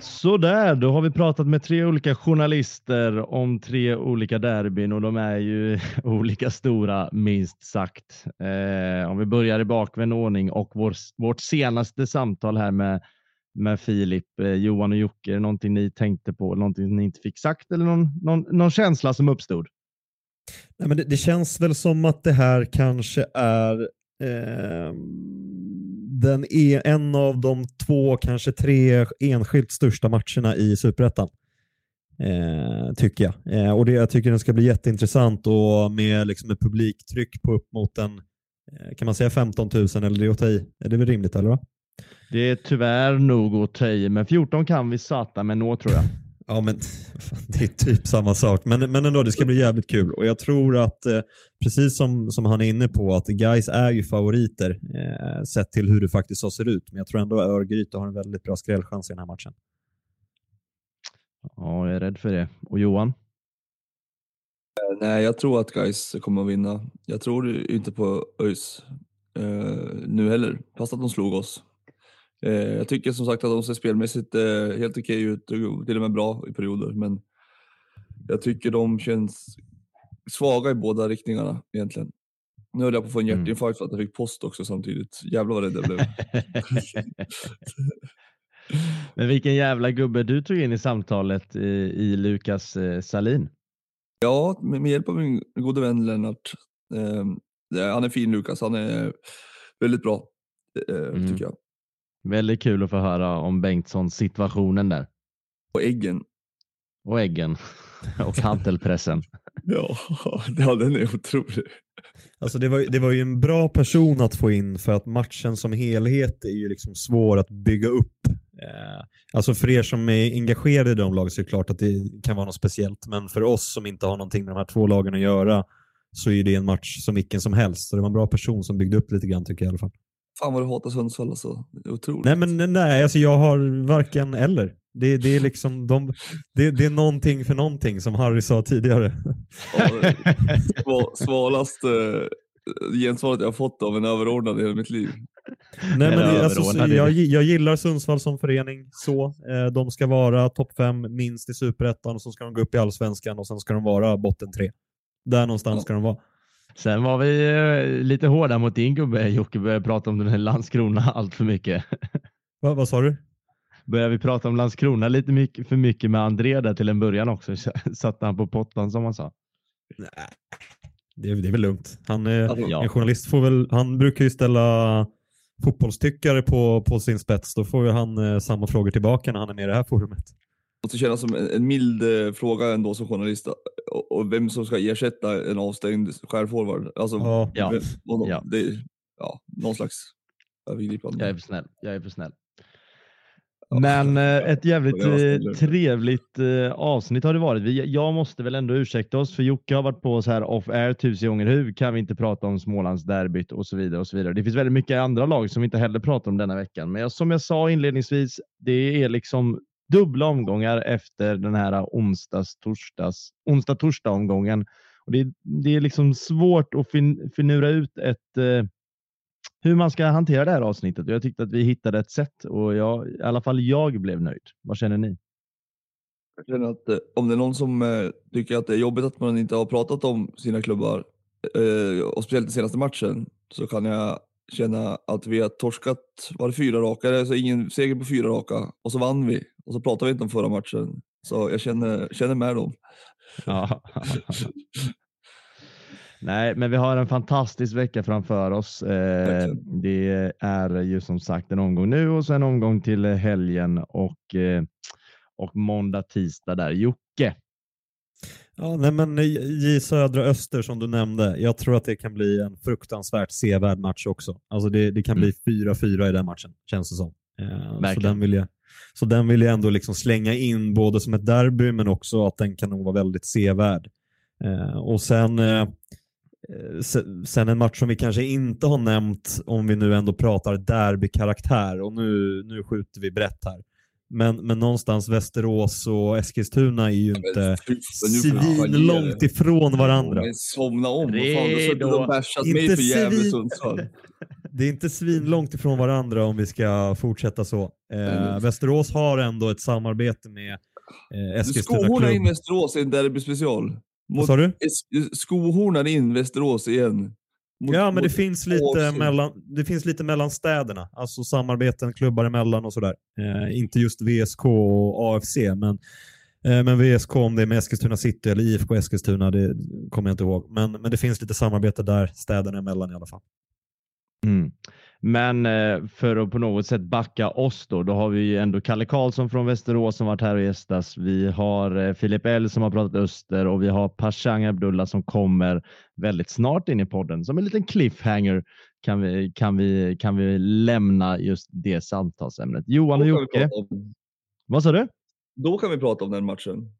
Sådär, då har vi pratat med tre olika journalister om tre olika derbyn och de är ju (laughs) olika stora minst sagt. Eh, om vi börjar i bakvänd ordning och vår, vårt senaste samtal här med, med Filip, eh, Johan och Jocke, är det någonting ni tänkte på, någonting ni inte fick sagt eller någon, någon, någon känsla som uppstod? Nej, men det, det, känns väl som att det här kanske är eh den är en av de två, kanske tre enskilt största matcherna i Superettan. Eh, tycker jag. Eh, och det, jag tycker den ska bli jätteintressant och med liksom ett publiktryck på upp mot en, eh, kan man säga 15 000 eller det är att ta i? Är det väl rimligt eller? Va? Det är tyvärr nog att ta i, men 14 kan vi satta med nå tror jag. Ja, men det är typ samma sak. Men, men ändå, det ska bli jävligt kul. Och jag tror att, eh, precis som, som han är inne på, att guys är ju favoriter eh, sett till hur det faktiskt så ser ut. Men jag tror ändå att Örgryte har en väldigt bra skrällchans i den här matchen. Ja, jag är rädd för det. Och Johan? Eh, nej, jag tror att guys kommer att vinna. Jag tror inte på ÖIS eh, nu heller, fast att de slog oss. Eh, jag tycker som sagt att de ser spelmässigt eh, helt okej ut och till och med bra i perioder, men jag tycker de känns svaga i båda riktningarna egentligen. Nu höll jag på att få en mm. hjärtinfarkt för att jag fick post också samtidigt. Jävlar vad rädd jag blev. (laughs) Men vilken jävla gubbe du tog in i samtalet i, i Lukas eh, Salin. Ja, med, med, hjälp av min gode vän Lennart. Eh, han är fin Lukas, han är väldigt bra eh, mm. tycker jag. Väldigt kul att få höra om Bengtssons situationen där. Och äggen. Och äggen. (laughs) Och hantelpressen. (laughs) ja, ja, den är otrolig. Alltså det, var, det var ju en bra person att få in för att matchen som helhet är ju liksom svår att bygga upp. Eh, alltså för er som är engagerade i de lagen så är det klart att det kan vara något speciellt. Men för oss som inte har någonting med de här två lagen att göra så är det en match som vilken som helst. Så det var en bra person som byggde upp lite grann tycker jag i alla fall. Fan vad du hatar Sundsvall alltså. Det är otroligt. Nej, men nej, alltså jag har varken eller. Det, det är liksom de, det, det, är någonting för någonting som Harry sa tidigare. Ja, svalaste eh, gensvaret jag fått av en överordnad i hela mitt liv. Nej, men alltså, jag, jag gillar Sundsvall som förening så. Eh, de ska vara topp fem minst i superettan och så ska de gå upp i allsvenskan och sen ska de vara botten tre. Där någonstans ja. ska de vara. Sen var vi eh, lite hårda mot din gubbe (laughs) Jocke, började prata om den här Landskrona (laughs) allt för mycket. Va, vad sa du? Började vi prata om Landskrona lite mycket, för mycket med André där till en början också? (laughs) Satte han på pottan som han sa? Nej, det är, det är väl lugnt. Han är, alltså, ja. En journalist får väl, han brukar ju ställa fotbollstyckare på, på sin spets. Då får ju han eh, samma frågor tillbaka när han är med i det här forumet måste kännas som en, mild eh, fråga ändå som journalist och, och vem som ska ersätta en avstängd skärforward. Alltså, ja. Ja. ja. Det, ja, någon slags övergripande. Jag är för snäll. Jag är för snäll. Men eh, ett jävligt eh, trevligt avsnitt har det varit. Jag måste väl ändå ursäkta oss för Jocke har varit på oss här off air tusen gånger. Hur kan vi inte prata om Smålandsderbyt och så vidare och så vidare. Det finns väldigt mycket andra lag som vi inte heller pratar om denna veckan. Men som jag sa inledningsvis, det är liksom dubbla omgångar efter den här onsdags, torsdags, onsdag, torsdag omgången. Och det, det är liksom svårt att fin, finura ut ett, eh, hur man ska hantera det här avsnittet. Jag tyckte att vi hittade ett sätt och jag, i alla fall jag blev nöjd. Vad känner ni? Jag känner att eh, om det är någon som eh, tycker att det är jobbigt att man inte har pratat om sina klubbar eh, och speciellt den senaste matchen så kan jag känna att vi har torskat, var det fyra raka? Alltså ingen seger på fyra raka och så vann vi och så pratade vi inte om förra matchen. Så jag känner, känner med dem. Ja. Nej, men vi har en fantastisk vecka framför oss. Eh, det är ju som sagt en omgång nu och sen en omgång till helgen och, eh, och måndag, tisdag där. Jocke, Ja, nej men J Södra Öster som du nämnde, jag tror att det kan bli en fruktansvärt sevärd match också. Alltså det, det kan bli 4-4 mm. i den matchen, känns det som. Eh, så, den vill jag, så den vill jag ändå liksom slänga in både som ett derby men också att den kan nog vara väldigt sevärd. Eh, och sen, eh, sen en match som vi kanske inte har nämnt om vi nu ändå pratar derbykaraktär och nu, nu skjuter vi brett här. Men, men någonstans Västerås och Eskilstuna är ju inte svinlångt ifrån varandra. Men somna om. Redo. Inte svin... (laughs) Det är inte svinlångt ifrån varandra om vi ska fortsätta så. Eh, Västerås har ändå ett samarbete med eh, Eskilstuna Skohorna in Västerås i en derbyspecial. Vad sa du? Skohornar in Västerås igen. Mot, ja, men det finns, lite mellan, det finns lite mellan städerna, alltså samarbeten klubbar emellan och sådär. Eh, inte just VSK och AFC, men, eh, men VSK om det är med Eskilstuna City eller IFK Eskilstuna, det kommer jag inte ihåg. Men, men det finns lite samarbete där städerna emellan i alla fall. Mm. Men eh, för att på något sätt backa oss då, då har vi ändå Kalle Karlsson från Västerås som varit här och gästas. Vi har eh, Filip L som har pratat Öster och vi har Pashang Abdullah som kommer väldigt snart in i podden. Som en liten cliffhanger kan vi, kan vi, kan vi lämna just det samtalsämnet. Johan och Jocke. Vad sa du? Då kan vi prata om den matchen.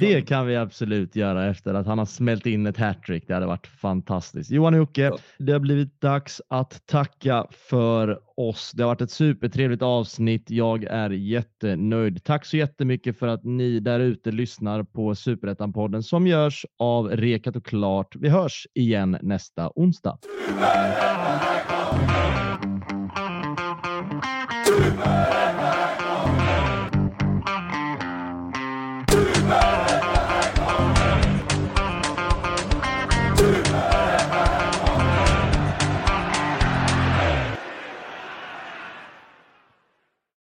Det kan vi absolut göra efter att han har smält in ett hattrick. Det hade varit fantastiskt. Johan och Jocke, ja. det har blivit dags att tacka för oss. Det har varit ett supertrevligt avsnitt. Jag är jättenöjd. Tack så jättemycket för att ni där ute lyssnar på Superettan-podden som görs av Rekat och Klart. Vi hörs igen nästa onsdag. Super!